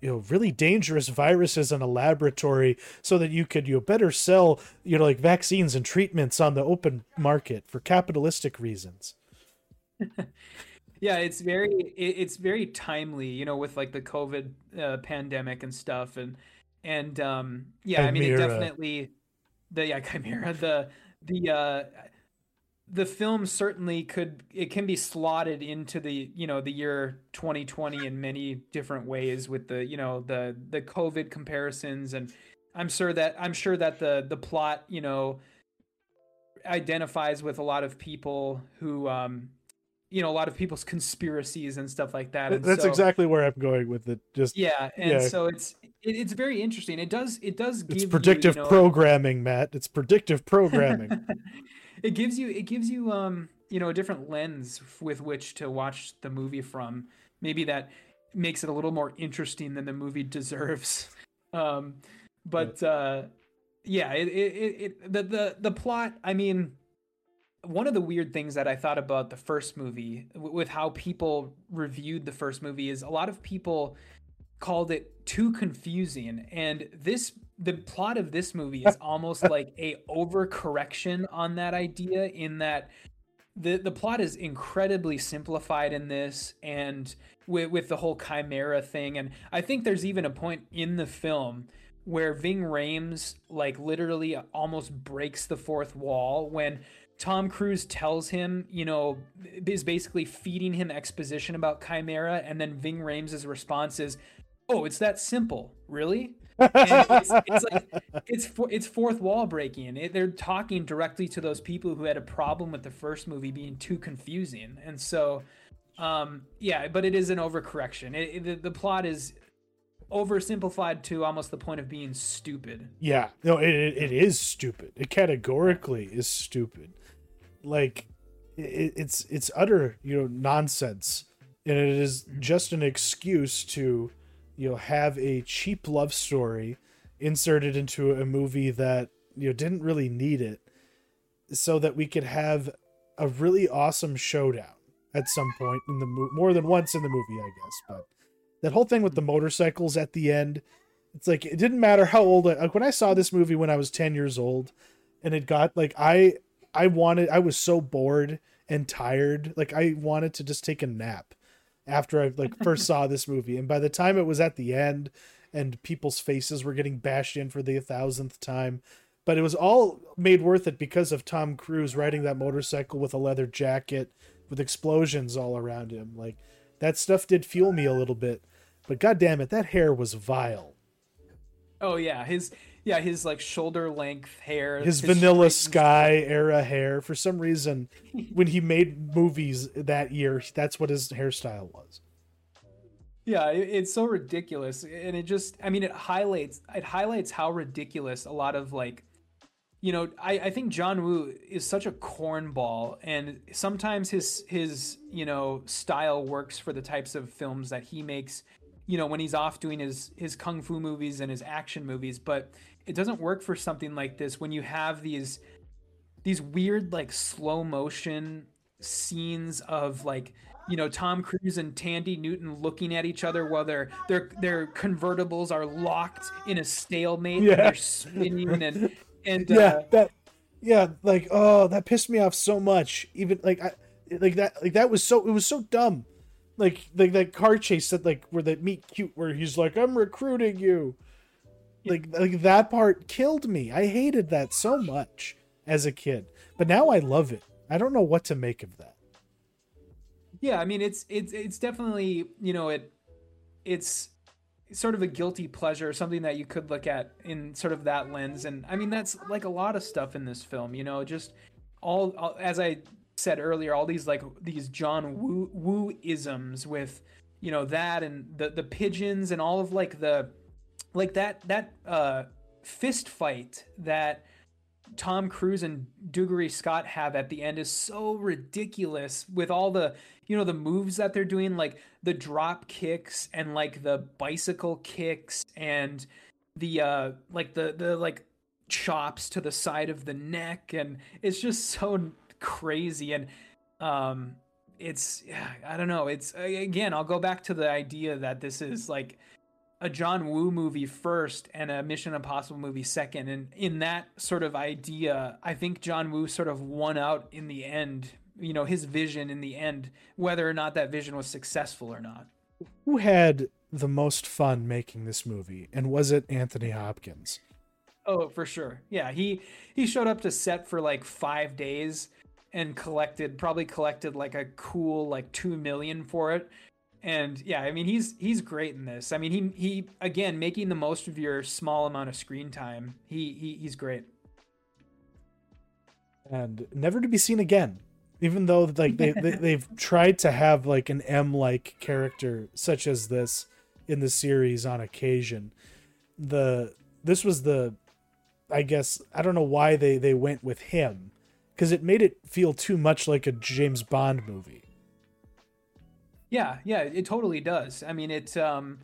you know really dangerous viruses in a laboratory so that you could you know, better sell you know like vaccines and treatments on the open market for capitalistic reasons yeah it's very it, it's very timely you know with like the covid uh, pandemic and stuff and and um yeah i mean it definitely the yeah chimera the the uh the film certainly could it can be slotted into the you know the year 2020 in many different ways with the you know the the covid comparisons and i'm sure that i'm sure that the the plot you know identifies with a lot of people who um you know a lot of people's conspiracies and stuff like that and that's so- exactly where i'm going with it just yeah and yeah. so it's it, it's very interesting. It does it does give it's predictive you know, programming matt. It's predictive programming. It gives you it gives you um you know a different lens with which to watch the movie from. Maybe that makes it a little more interesting than the movie deserves. Um but uh yeah it it, it, it the, the the plot i mean one of the weird things that i thought about the first movie w- with how people reviewed the first movie is a lot of people called it too confusing. And this the plot of this movie is almost like a overcorrection on that idea in that the the plot is incredibly simplified in this and with with the whole chimera thing. And I think there's even a point in the film where Ving Rhames like literally almost breaks the fourth wall when Tom Cruise tells him, you know, is basically feeding him exposition about Chimera, and then Ving Rhames' response is, "Oh, it's that simple, really?" it's, it's like it's it's fourth wall breaking. It, they're talking directly to those people who had a problem with the first movie being too confusing, and so, um, yeah. But it is an overcorrection. It, it, the, the plot is oversimplified to almost the point of being stupid. Yeah, no, it, it is stupid. It categorically is stupid. Like, it, it's it's utter you know nonsense, and it is mm-hmm. just an excuse to you know have a cheap love story inserted into a movie that you know didn't really need it, so that we could have a really awesome showdown at some point in the movie, more than once in the movie, I guess. But that whole thing with the mm-hmm. motorcycles at the end it's like it didn't matter how old I, like when i saw this movie when i was 10 years old and it got like i i wanted i was so bored and tired like i wanted to just take a nap after i like first saw this movie. And by the time it was at the end and people's faces were getting bashed in for the thousandth time but it was all made worth it because of tom cruise riding that motorcycle with a leather jacket with explosions all around him. Like that stuff did fuel me a little bit but god damn it that hair was vile. Oh yeah, his yeah his like shoulder length hair, his vanilla straightened- sky era hair for some reason when he made movies that year that's what his hairstyle was Yeah, it, it's so ridiculous, and it just I mean it highlights it highlights how ridiculous a lot of like you know, I, I think John Woo is such a cornball, and sometimes his his you know style works for the types of films that he makes. You know, when he's off doing his his kung fu movies and his action movies, but it doesn't work for something like this when you have these these weird like slow motion scenes of like you know Tom Cruise and Thandie Newton looking at each other while their their their convertibles are locked in a stalemate Yeah. and they're spinning and and yeah uh, that yeah like oh that pissed me off so much. Even like i like that like that was so it was so dumb. Like like that car chase that like where they meet cute where he's like i'm recruiting you like like that part killed me. I hated that so much as a kid but now i love it. I don't know what to make of that. Yeah, I mean it's it's it's definitely you know it it's sort of a guilty pleasure, something that you could look at in sort of that lens, and I mean that's like a lot of stuff in this film, you know, just all, all as I said earlier, all these like these John Woo Woo isms with you know that and the the pigeons and all of like the like that that uh fist fight that Tom Cruise and Dougray Scott have at the end is so ridiculous with all the you know the moves that they're doing like the drop kicks and like the bicycle kicks and the uh like the the like chops to the side of the neck. And it's just so crazy. And um it's yeah, I don't know. It's again I'll go back to the idea that this is like a John Woo movie first and a Mission Impossible movie second. And in that sort of idea, I think John Woo sort of won out in the end, you know, his vision in the end, whether or not that vision was successful or not. who had the most fun making this movie and was it anthony hopkins Oh, for sure. Yeah, he he showed up to set for like 5 days and collected probably collected like a cool like 2 million for it. And yeah, I mean he's he's great in this. I mean he he again making the most of your small amount of screen time. He, he he's great. and never to be seen again even though like they, they they've tried to have like an m like character such as this in the series on occasion the this was the i guess i don't know why they they went with him because it made it feel too much like a james bond movie Yeah, yeah, it totally does. I mean, it's um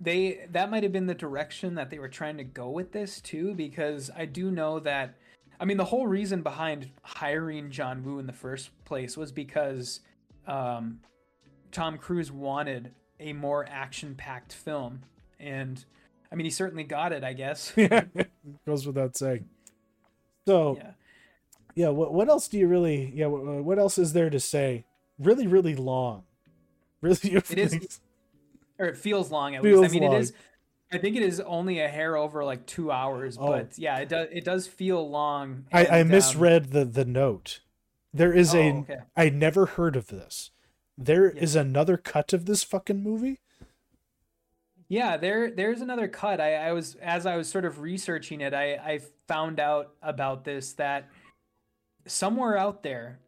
they that might have been the direction that they were trying to go with this too because I do know that I mean the whole reason behind hiring John Woo in the first place was because um Tom Cruise wanted a more action-packed film and I mean he certainly got it, I guess. yeah goes without saying so yeah. yeah what, what else do you really yeah what, what else is there to say really really long really It is or it feels long at Feels least. I mean, long. it is. I think it is only a hair over like two hours, Oh. but yeah, it does. It does feel long. I, I and, um, misread the the note. There is a Oh, okay. I never heard of this. There is Yeah. another cut of this fucking movie. Yeah, there there's another cut. I, I was as I was sort of researching it, I, I found out about this that somewhere out there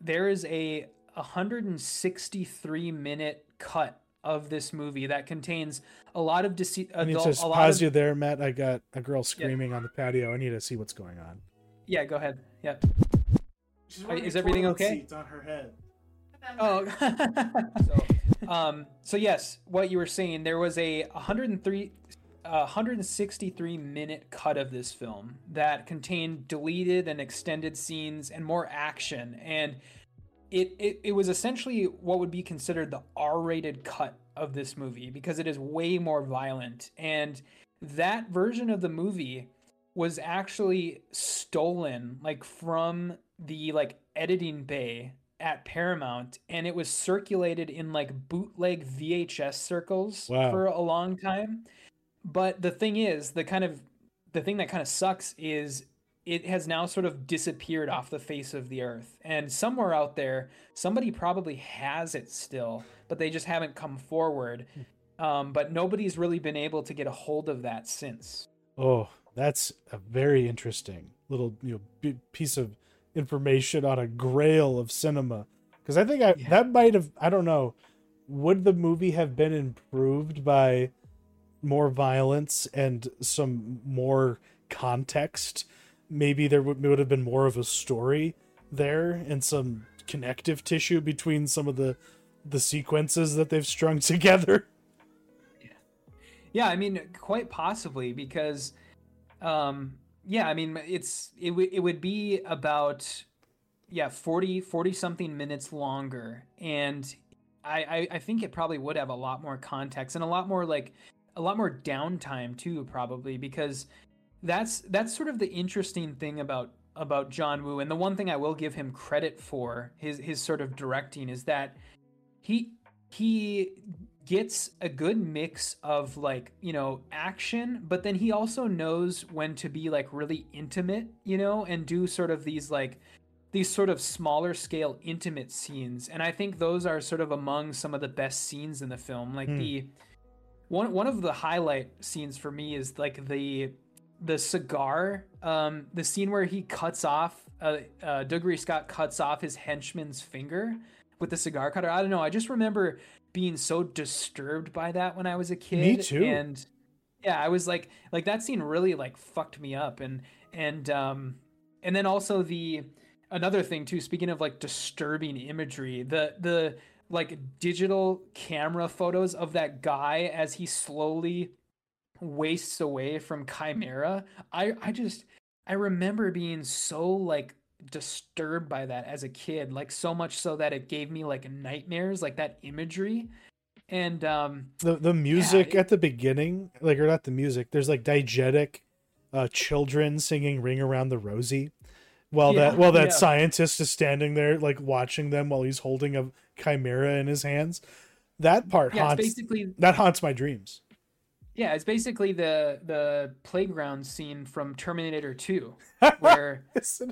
there is a 163 minute cut of this movie that contains a lot of dece- I need adult, to pause of, you there, Matt. I got a girl screaming on the patio. I need to see what's going on. Yeah, go ahead. Yeah. She's Is everything toilet okay? on her head. Oh, so, um, so yes, what you were saying, there was a 103, uh, 163 minute cut of this film that contained deleted and extended scenes and more action, and it, it it was essentially what would be considered the R-rated cut of this movie because it is way more violent, and that version of the movie was actually stolen like from the like editing bay at Paramount and it was circulated in like bootleg VHS circles Wow. for a long time. But the thing is, the kind of the thing that kind of sucks is it has now sort of disappeared off the face of the earth. And somewhere out there, somebody probably has it still, but they just haven't come forward. Um, but nobody's really been able to get a hold of that since. Oh, that's a very interesting little you know b- piece of information on a grail of cinema. Because I think I, Yeah. that might have I don't know. Would the movie have been improved by more violence and some more context maybe there would, would have been more of a story there and some connective tissue between some of the the sequences that they've strung together. Yeah, yeah I mean, quite possibly because, um, yeah, I mean, it's it, w- it would be about yeah 40 40 something minutes longer and I, I i think it probably would have a lot more context and a lot more like a lot more downtime too probably because that's that's sort of the interesting thing about about john woo and the one thing i will give him credit for his his sort of directing is that he he gets a good mix of like you know action but then he also knows when to be like really intimate you know and do sort of these like these sort of smaller scale intimate scenes and i think those are sort of among some of the best scenes in the film like Hmm. the one one of the highlight scenes for me is like the the cigar um the scene where he cuts off uh, uh Dougray Scott cuts off his henchman's finger with the cigar cutter i don't know i just remember being so disturbed by that when i was a kid Me too. and yeah i was like like that scene really like fucked me up and and um and then also the another thing too speaking of like disturbing imagery the the like digital camera photos of that guy as he slowly wastes away from chimera i i just i remember being so like disturbed by that as a kid like so much so that it gave me like nightmares like that imagery and um The the music it- at the beginning, like or not the music, there's like diegetic uh children singing Ring Around the Rosie. While Yeah, that while that yeah. scientist is standing there like watching them while he's holding a chimera in his hands. That part yeah haunts basically that haunts my dreams. Yeah, it's basically the the playground scene from Terminator 2, where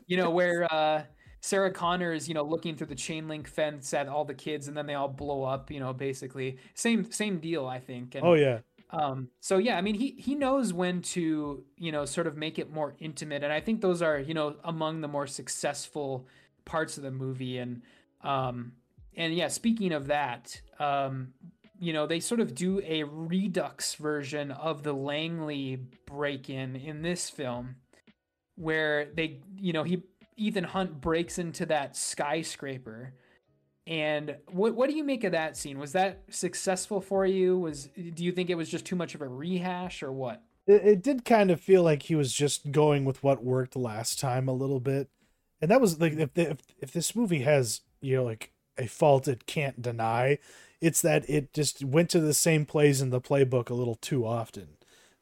you know where uh, Sarah Connor is you know looking through the chain link fence at all the kids, and then they all blow up. You know, basically same same deal, I think. And, oh yeah. um, so yeah, I mean, he he knows when to you know sort of make it more intimate, and I think those are you know among the more successful parts of the movie. And um, and yeah, speaking of that, um, you know, they sort of do a redux version of the Langley break-in in this film, where they you know he Ethan Hunt breaks into that skyscraper. And what what do you make of that scene? Was that successful for you? Was do you think it was just too much of a rehash or what? It, it did kind of feel like he was just going with what worked last time a little bit. And that was like if the, if, if this movie has, you know, like a fault it can't deny, it's that it just went to the same plays in the playbook a little too often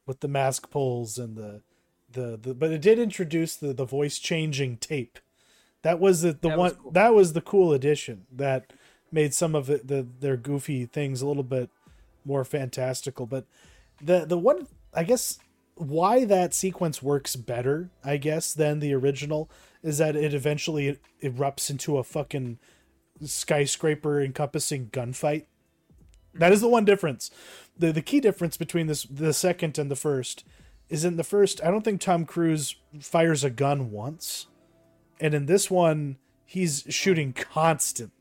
with the mask pulls and the the, the but it did introduce the the voice changing tape. That was the, the That one was cool. that was the cool addition that made some of it, the their goofy things a little bit more fantastical. But the the one I guess why that sequence works better, I guess, than the original is that it eventually erupts into a fucking skyscraper encompassing gunfight. That is the one difference. The the key difference between this the second and the first is in the first, I don't think Tom Cruise fires a gun once. And in this one, he's shooting constantly.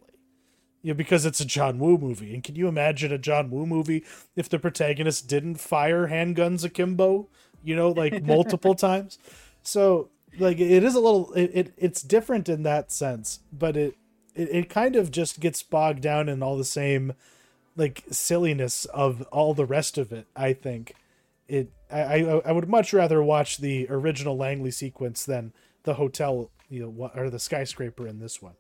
You know, because it's a John Woo movie. And can you imagine a John Woo movie if the protagonist didn't fire handguns akimbo, you know, like multiple times? So like it is a little it, it it's different in that sense, but it, it it kind of just gets bogged down in all the same like silliness of all the rest of it, I think. It I I, I would much rather watch the original Langley sequence than the hotel, you know, or the skyscraper in this one.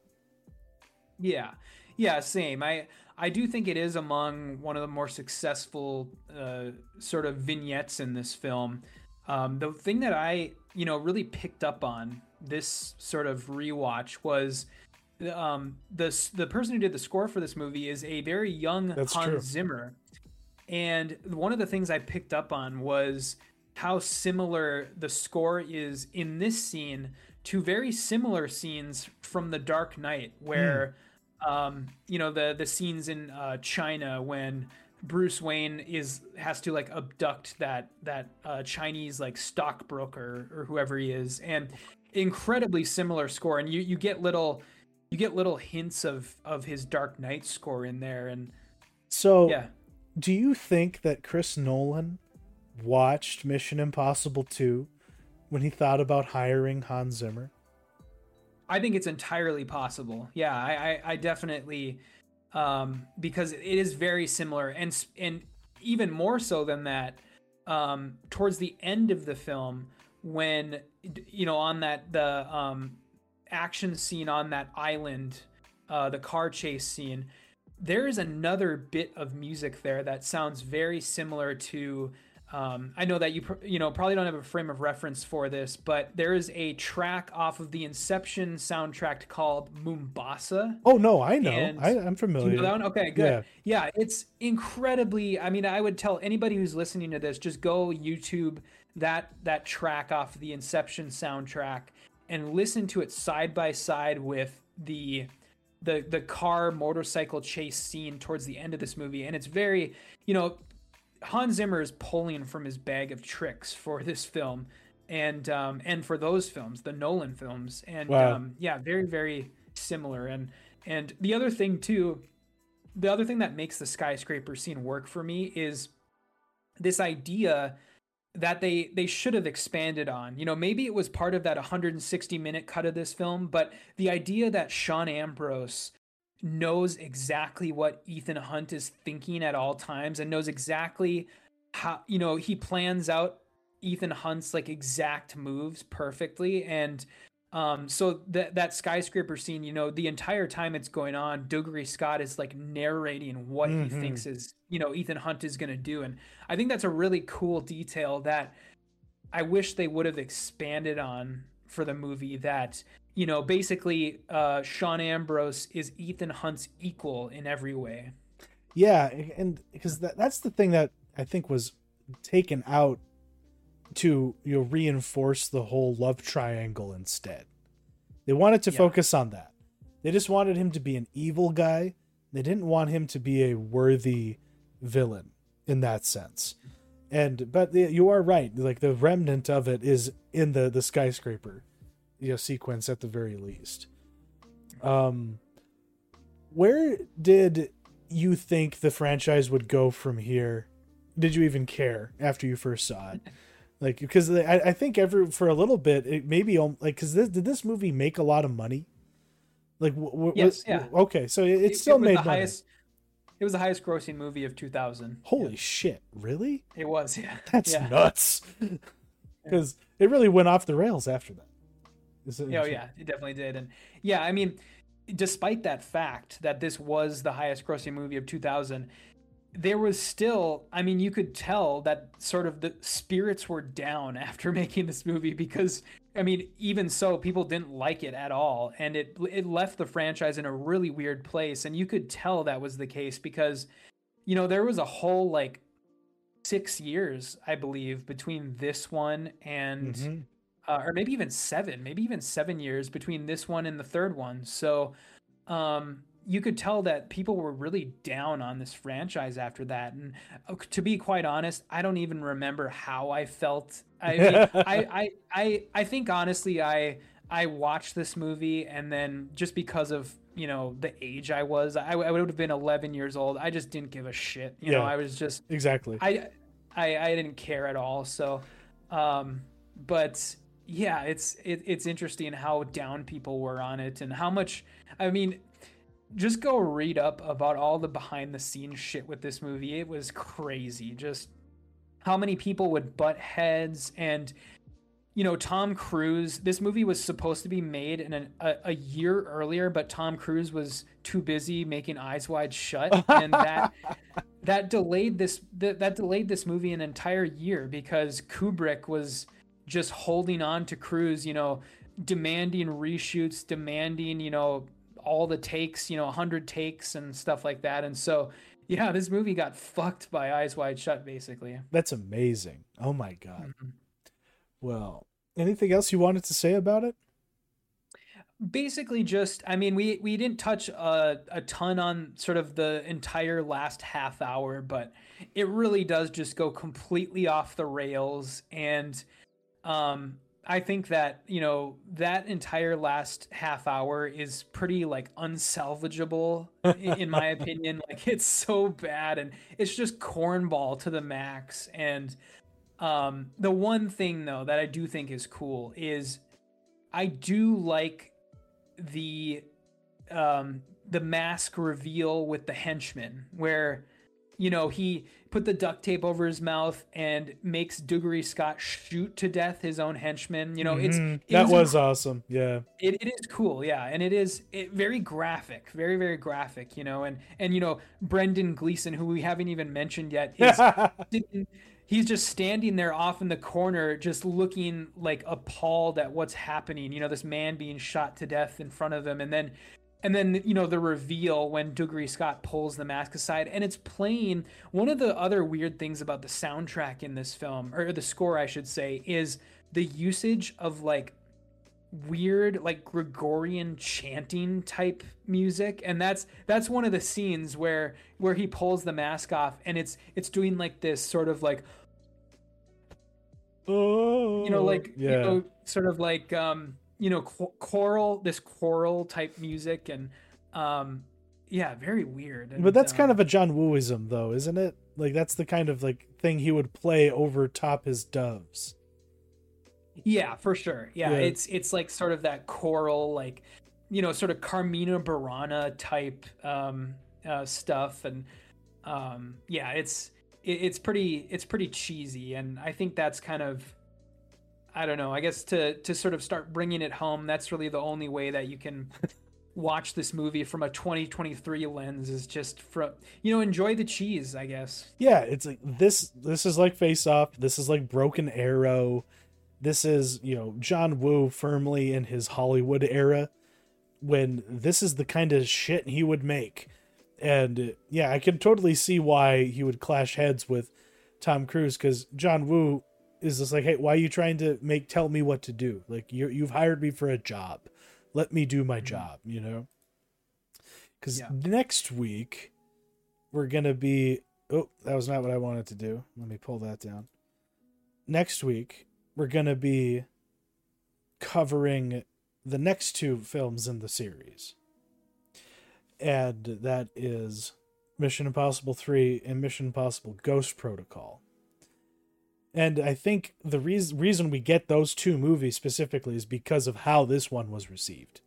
Yeah, yeah, same. I I do think it is among one of the more successful uh, sort of vignettes in this film. Um, the thing that I you know really picked up on this sort of rewatch was um, the the person who did the score for this movie is a very young That's Hans true. Zimmer, and one of the things I picked up on was how similar the score is in this scene to very similar scenes from The Dark Knight, where um, you know the the scenes in uh, China when Bruce Wayne is has to like abduct that that uh, Chinese like stockbroker or whoever he is, and incredibly similar score, and you you get little you get little hints of of his Dark Knight score in there, and So yeah. do you think that Chris Nolan watched Mission Impossible 2 when he thought about hiring Hans Zimmer? I think it's entirely possible. Yeah, I, I, I definitely, um, because it is very similar, and and even more so than that, um, towards the end of the film, when you know on that the um, action scene on that island, uh, the car chase scene, there is another bit of music there that sounds very similar to. Um, I know that you pr- you know probably don't have a frame of reference for this, but there is a track off of the Inception soundtrack called Mombasa. Oh no, I know. And- I, I'm familiar. you know that one? Okay, good. Yeah. it's incredibly. I mean, I would tell anybody who's listening to this, just go YouTube that that track off the Inception soundtrack and listen to it side by side with the the the car motorcycle chase scene towards the end of this movie, and it's very, you know, Hans Zimmer is pulling from his bag of tricks for this film, and um, and for those films, the Nolan films, and Wow. um, yeah, very very similar. And and the other thing too, the other thing that makes the skyscraper scene work for me is this idea that they they should have expanded on. You know, maybe it was part of that 160 minute cut of this film, but the idea that Sean Ambrose knows exactly what Ethan Hunt is thinking at all times and knows exactly how you know he plans out Ethan Hunt's like exact moves perfectly and um so that that skyscraper scene you know the entire time it's going on Dougray Scott is like narrating what Mhm. he thinks is you know Ethan Hunt is going to do and I think that's a really cool detail that I wish they would have expanded on for the movie that you know basically uh Sean Ambrose is Ethan Hunt's equal in every way. Yeah, and because that, that's the thing that I think was taken out to you know reinforce the whole love triangle instead. They wanted to Yeah. focus on that. They just wanted him to be an evil guy. They didn't want him to be a worthy villain in that sense. And but the, you are right. Like the remnant of it is in the the skyscraper, you know, sequence at the very least. Um, where did you think the franchise would go from here? Did you even care after you first saw it? Like, because I, I think every for a little bit, it maybe um, like because this did this movie make a lot of money? Like, w- w- Yes, yeah. Okay, so it, it still was made the money. highest it was the highest grossing movie of 2000. Holy Yeah, shit! Really? it was, yeah. That's yeah. nuts. Because it really went off the rails after that. It- Oh yeah, it definitely did. And yeah, I mean, despite that fact that this was the highest grossing movie of 2000, there was still, I mean, you could tell that sort of the spirits were down after making this movie because I mean, even so, people didn't like it at all, and it it left the franchise in a really weird place, and you could tell that was the case because, you know, there was a whole like six years, I believe, between this one and Mhm. uh, or maybe even seven, maybe even seven years between this one and the third one. So um, you could tell that people were really down on this franchise after that. And uh, to be quite honest, I don't even remember how I felt. I mean, I, I, I, I think honestly, I, I watched this movie and then just because of you know the age I was, I, I would have been 11 years old. I just didn't give a shit. You know, Yeah. I was just Exactly. I, I I didn't care at all. So, um, but yeah, it's it, it's interesting how down people were on it and how much. I mean, just go read up about all the behind the scenes shit with this movie. It was crazy. Just how many people would butt heads and. You know, Tom Cruise. This movie was supposed to be made in an, a, a year earlier, but Tom Cruise was too busy making Eyes Wide Shut, and that that delayed this that, that delayed this movie an entire year because Kubrick was just holding on to Cruise, you know, demanding reshoots, demanding, you know, all the takes, you know, 100 takes and stuff like that. And so, yeah, this movie got fucked by Eyes Wide Shut basically. That's amazing. Oh my god. Mhm. Well, anything else you wanted to say about it? basically just i mean we we didn't touch a, a ton on sort of the entire last half hour but it really does just go completely off the rails and um i think that you know that entire last half hour is pretty like unsalvageable in my opinion. Like it's so bad and it's just cornball to the max. And Um, the one thing though that I do think is cool is I do like the um the mask reveal with the henchman where you know he put the duct tape over his mouth and makes Dougray Scott shoot to death his own henchman you know it's Mhm. it that was awesome. Yeah. it, it is cool yeah and it is it, very graphic very very graphic you know and and you know brendan gleeson who we haven't even mentioned yet is he's just standing there off in the corner just looking like appalled at what's happening you know this man being shot to death in front of him and then and then you know the reveal when Dougray Scott pulls the mask aside and it's playing one of the other weird things about the soundtrack in this film or the score I should say is the usage of like weird like Gregorian chanting type music and that's that's one of the scenes where where he pulls the mask off and it's it's doing like this sort of like oh, you know like yeah. you know sort of like um you know qu- choral this choral type music and um yeah very weird and, but that's um, kind of a John Wooism, though, isn't it? Like that's the kind of like thing he would play over top his doves. Yeah, for sure. Yeah, Yeah. it's it's like sort of that choral, like you know, sort of Carmina Burana type um, uh, stuff, and um, yeah, it's it, it's pretty it's pretty cheesy, and I think that's kind of I don't know. I guess to to sort of start bringing it home, that's really the only way that you can watch this movie from a 2023 lens is just from you know enjoy the cheese, I guess. Yeah, it's like this. This is like Face Off. This is like Broken Arrow. This is you know John Woo firmly in his Hollywood era, when this is the kind of shit he would make, and yeah, I can totally see why he would clash heads with Tom Cruise because John Woo is just like, hey, why are you trying to make tell me what to do? Like you you've hired me for a job, let me do my mm-hmm. job, you know. Because Yeah. next week we're gonna be oh that was not what i wanted to do let me pull that down next week we're gonna be covering the next two films in the series and that is mission impossible 3 and mission impossible ghost protocol and i think the reason reason we get those two movies specifically is because of how this one was received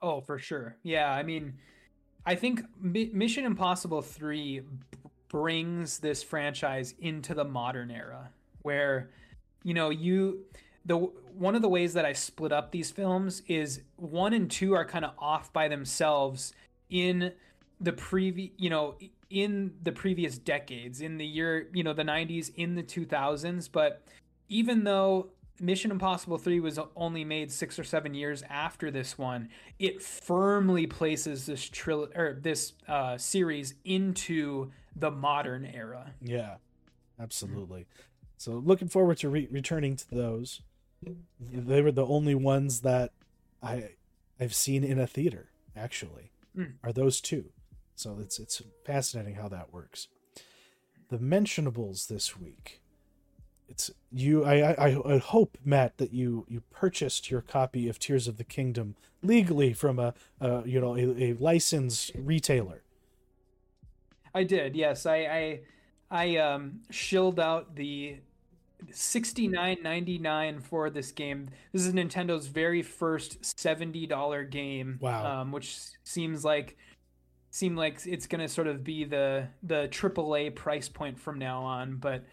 Oh, for sure. Yeah, I mean, I think Mi- Mission Impossible 3 b- brings this franchise into the modern era where you know, you the one of the ways that I split up these films is 1 and 2 are kind of off by themselves in the previous, you know, in the previous decades, in the year, you know, the 90s, in the 2000s, but even though Mission Impossible 3 was only made 6 or 7 years after this one, it firmly places this tril- or this uh, series into the modern era. Yeah, absolutely. So looking forward to re- returning to those. They were the only ones that I I've seen in a theater. Actually, Mm. are those two. So it's it's fascinating how that works. The mentionables this week. It's you. I, I I hope Matt that you you purchased your copy of Tears of the Kingdom legally from a, a you know a, a licensed retailer. I did, yes. I I, I um, shilled out the sixty nine ninety nine for this game. This is Nintendo's very first seventy dollar game. Wow. Um, which seems like seem like it's gonna sort of be the the AAA price point from now on. But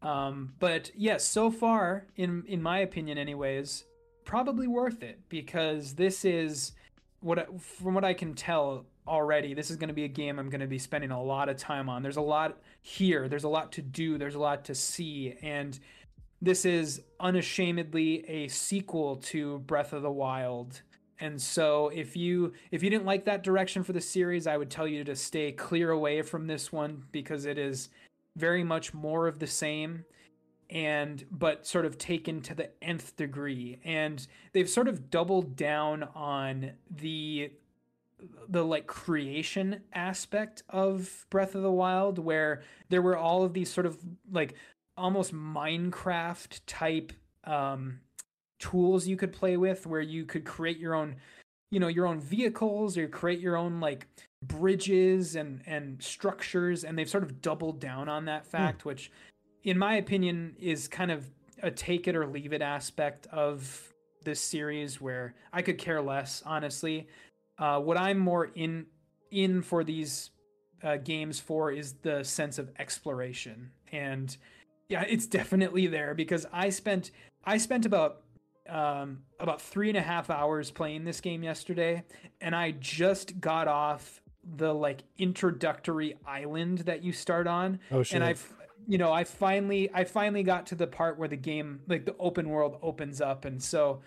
um, but yes, so far in in my opinion, anyways, probably worth it because this is what from what I can tell already, this is going to be a game I'm going to be spending a lot of time on. There's a lot here. There's a lot to do. There's a lot to see, and this is unashamedly a sequel to Breath of the Wild. And so, if you if you didn't like that direction for the series, I would tell you to stay clear away from this one because it is very much more of the same and but sort of taken to the nth degree. And they've sort of doubled down on the the like creation aspect of Breath of the Wild where there were all of these sort of like almost Minecraft type um tools you could play with where you could create your own you know your own vehicles or create your own like bridges and and structures and they've sort of doubled down on that fact which in my opinion, is kind of a take it or leave it aspect of this series where I could care less, honestly. Uh, what I'm more in in for these uh, games for is the sense of exploration, and yeah, it's definitely there because I spent I spent about um, about three and a half hours playing this game yesterday, and I just got off the like introductory island that you start on, Oh shit. and I've you know I finally I finally got to the part where the game like the open world opens up, and so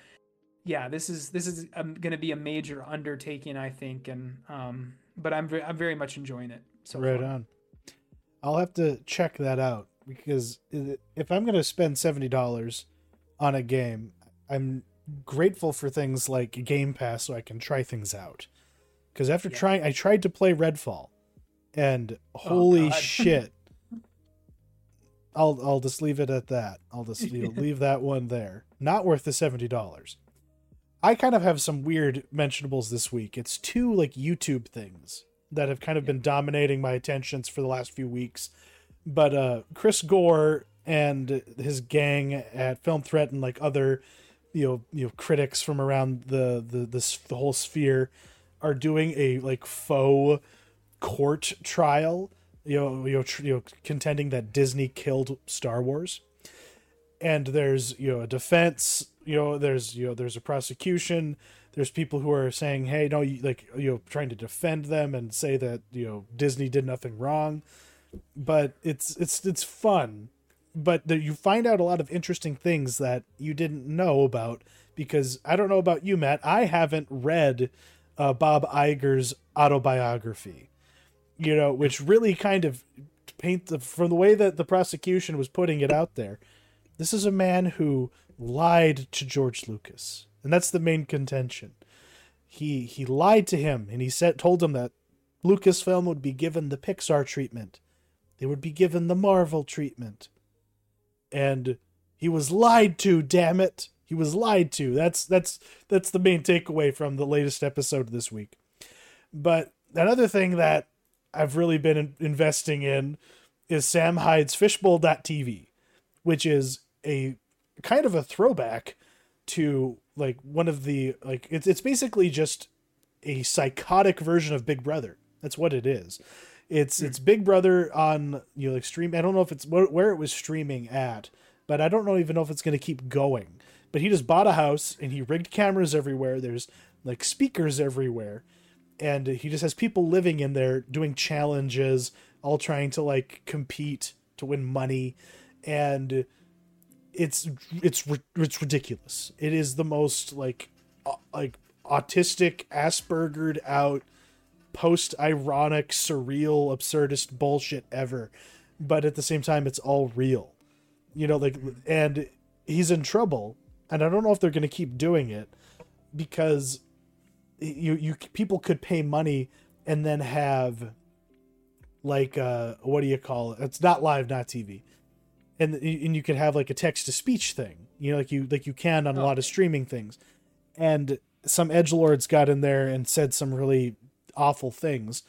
yeah, this is this is um, going to be a major undertaking, I think, and um, but I'm very I'm very much enjoying it. So right far. on. I'll have to check that out because if I'm going to spend seventy dollars on a game, I'm grateful for things like Game Pass so I can try things out. Because after Yeah. trying, I tried to play Redfall, and holy God. shit! I'll I'll just leave it at that. I'll just know, leave that one there. Not worth the seventy dollars. I kind of have some weird mentionables this week. It's two like YouTube things that have kind of been dominating my attentions for the last few weeks. But uh Chris Gore and his gang at Film Threat and like other you know you know critics from around the the the, the whole sphere are doing a like faux court trial you know you know, tr- you know contending that Disney killed Star Wars and there's you know a defense you know there's you know there's a prosecution there's people who are saying hey no you like you know trying to defend them and say that you know Disney did nothing wrong but it's it's it's fun but the, you find out a lot of interesting things that you didn't know about because I don't know about you Matt I haven't read uh, Bob Iger's autobiography you know which really kind of paint the from the way that the prosecution was putting it out there this is a man who lied to George Lucas, and that's the main contention. He he lied to him, and he said told him that Lucasfilm would be given the Pixar treatment, they would be given the Marvel treatment, and he was lied to. Damn it, he was lied to. That's that's that's the main takeaway from the latest episode this week. But another thing that I've really been in- investing in is Sam Hyde's Fishbowl.tv which is a kind of a throwback to like one of the like it's it's basically just a psychotic version of Big Brother. That's what it is. It's it's Big Brother on you know like stream. I don't know if it's where, where it was streaming at, but I don't know even know if it's going to keep going. But he just bought a house and he rigged cameras everywhere. There's like speakers everywhere, and he just has people living in there doing challenges, all trying to like compete to win money, and it's it's it's ridiculous. It is the most like like autistic, Aspergered out, post ironic, surreal, absurdist bullshit ever. But at the same time, it's all real. You know, like and he's in trouble, and I don't know if they're going to keep doing it because you you people could pay money and then have like uh what do you call it? It's not live, not TV and and you could have like a text to speech thing, you know, like you like you can on a lot of streaming things. And some edge lords got in there and said some really awful things,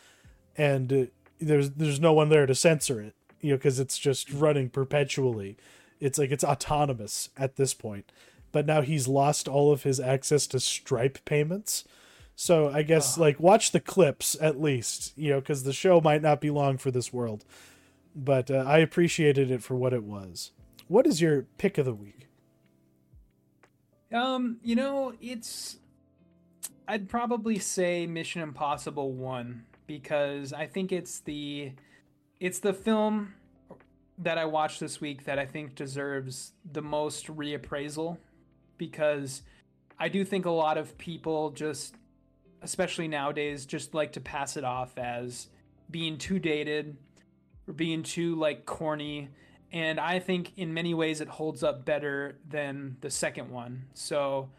and uh, there's there's no one there to censor it, you know, because it's just running perpetually. It's like it's autonomous at this point. But now he's lost all of his access to Stripe payments. So I guess like watch the clips at least, you know, because the show might not be long for this world but uh, I appreciated it for what it was. What is your pick of the week? Um, you know, it's I'd probably say Mission Impossible 1 because I think it's the it's the film that I watched this week that I think deserves the most reappraisal because I do think a lot of people just especially nowadays just like to pass it off as being too dated or being too like corny and I think in many ways it holds up better than the second one. So,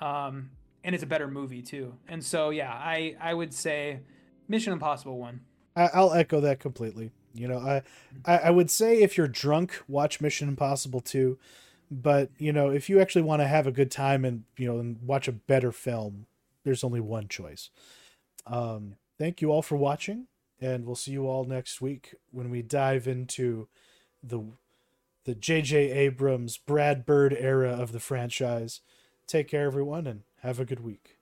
um, and it's a better movie too. And so, yeah, I I would say Mission Impossible one. I, I'll echo that completely. You know, I, I would say if you're drunk, watch Mission Impossible 2. But you know, if you actually want to have a good time and you know and watch a better film, there's only one choice. Um, thank you all for watching, and we'll see you all next week when we dive into the the J.J. Abrams, Brad Bird era of the franchise. Take care, everyone, and have a good week.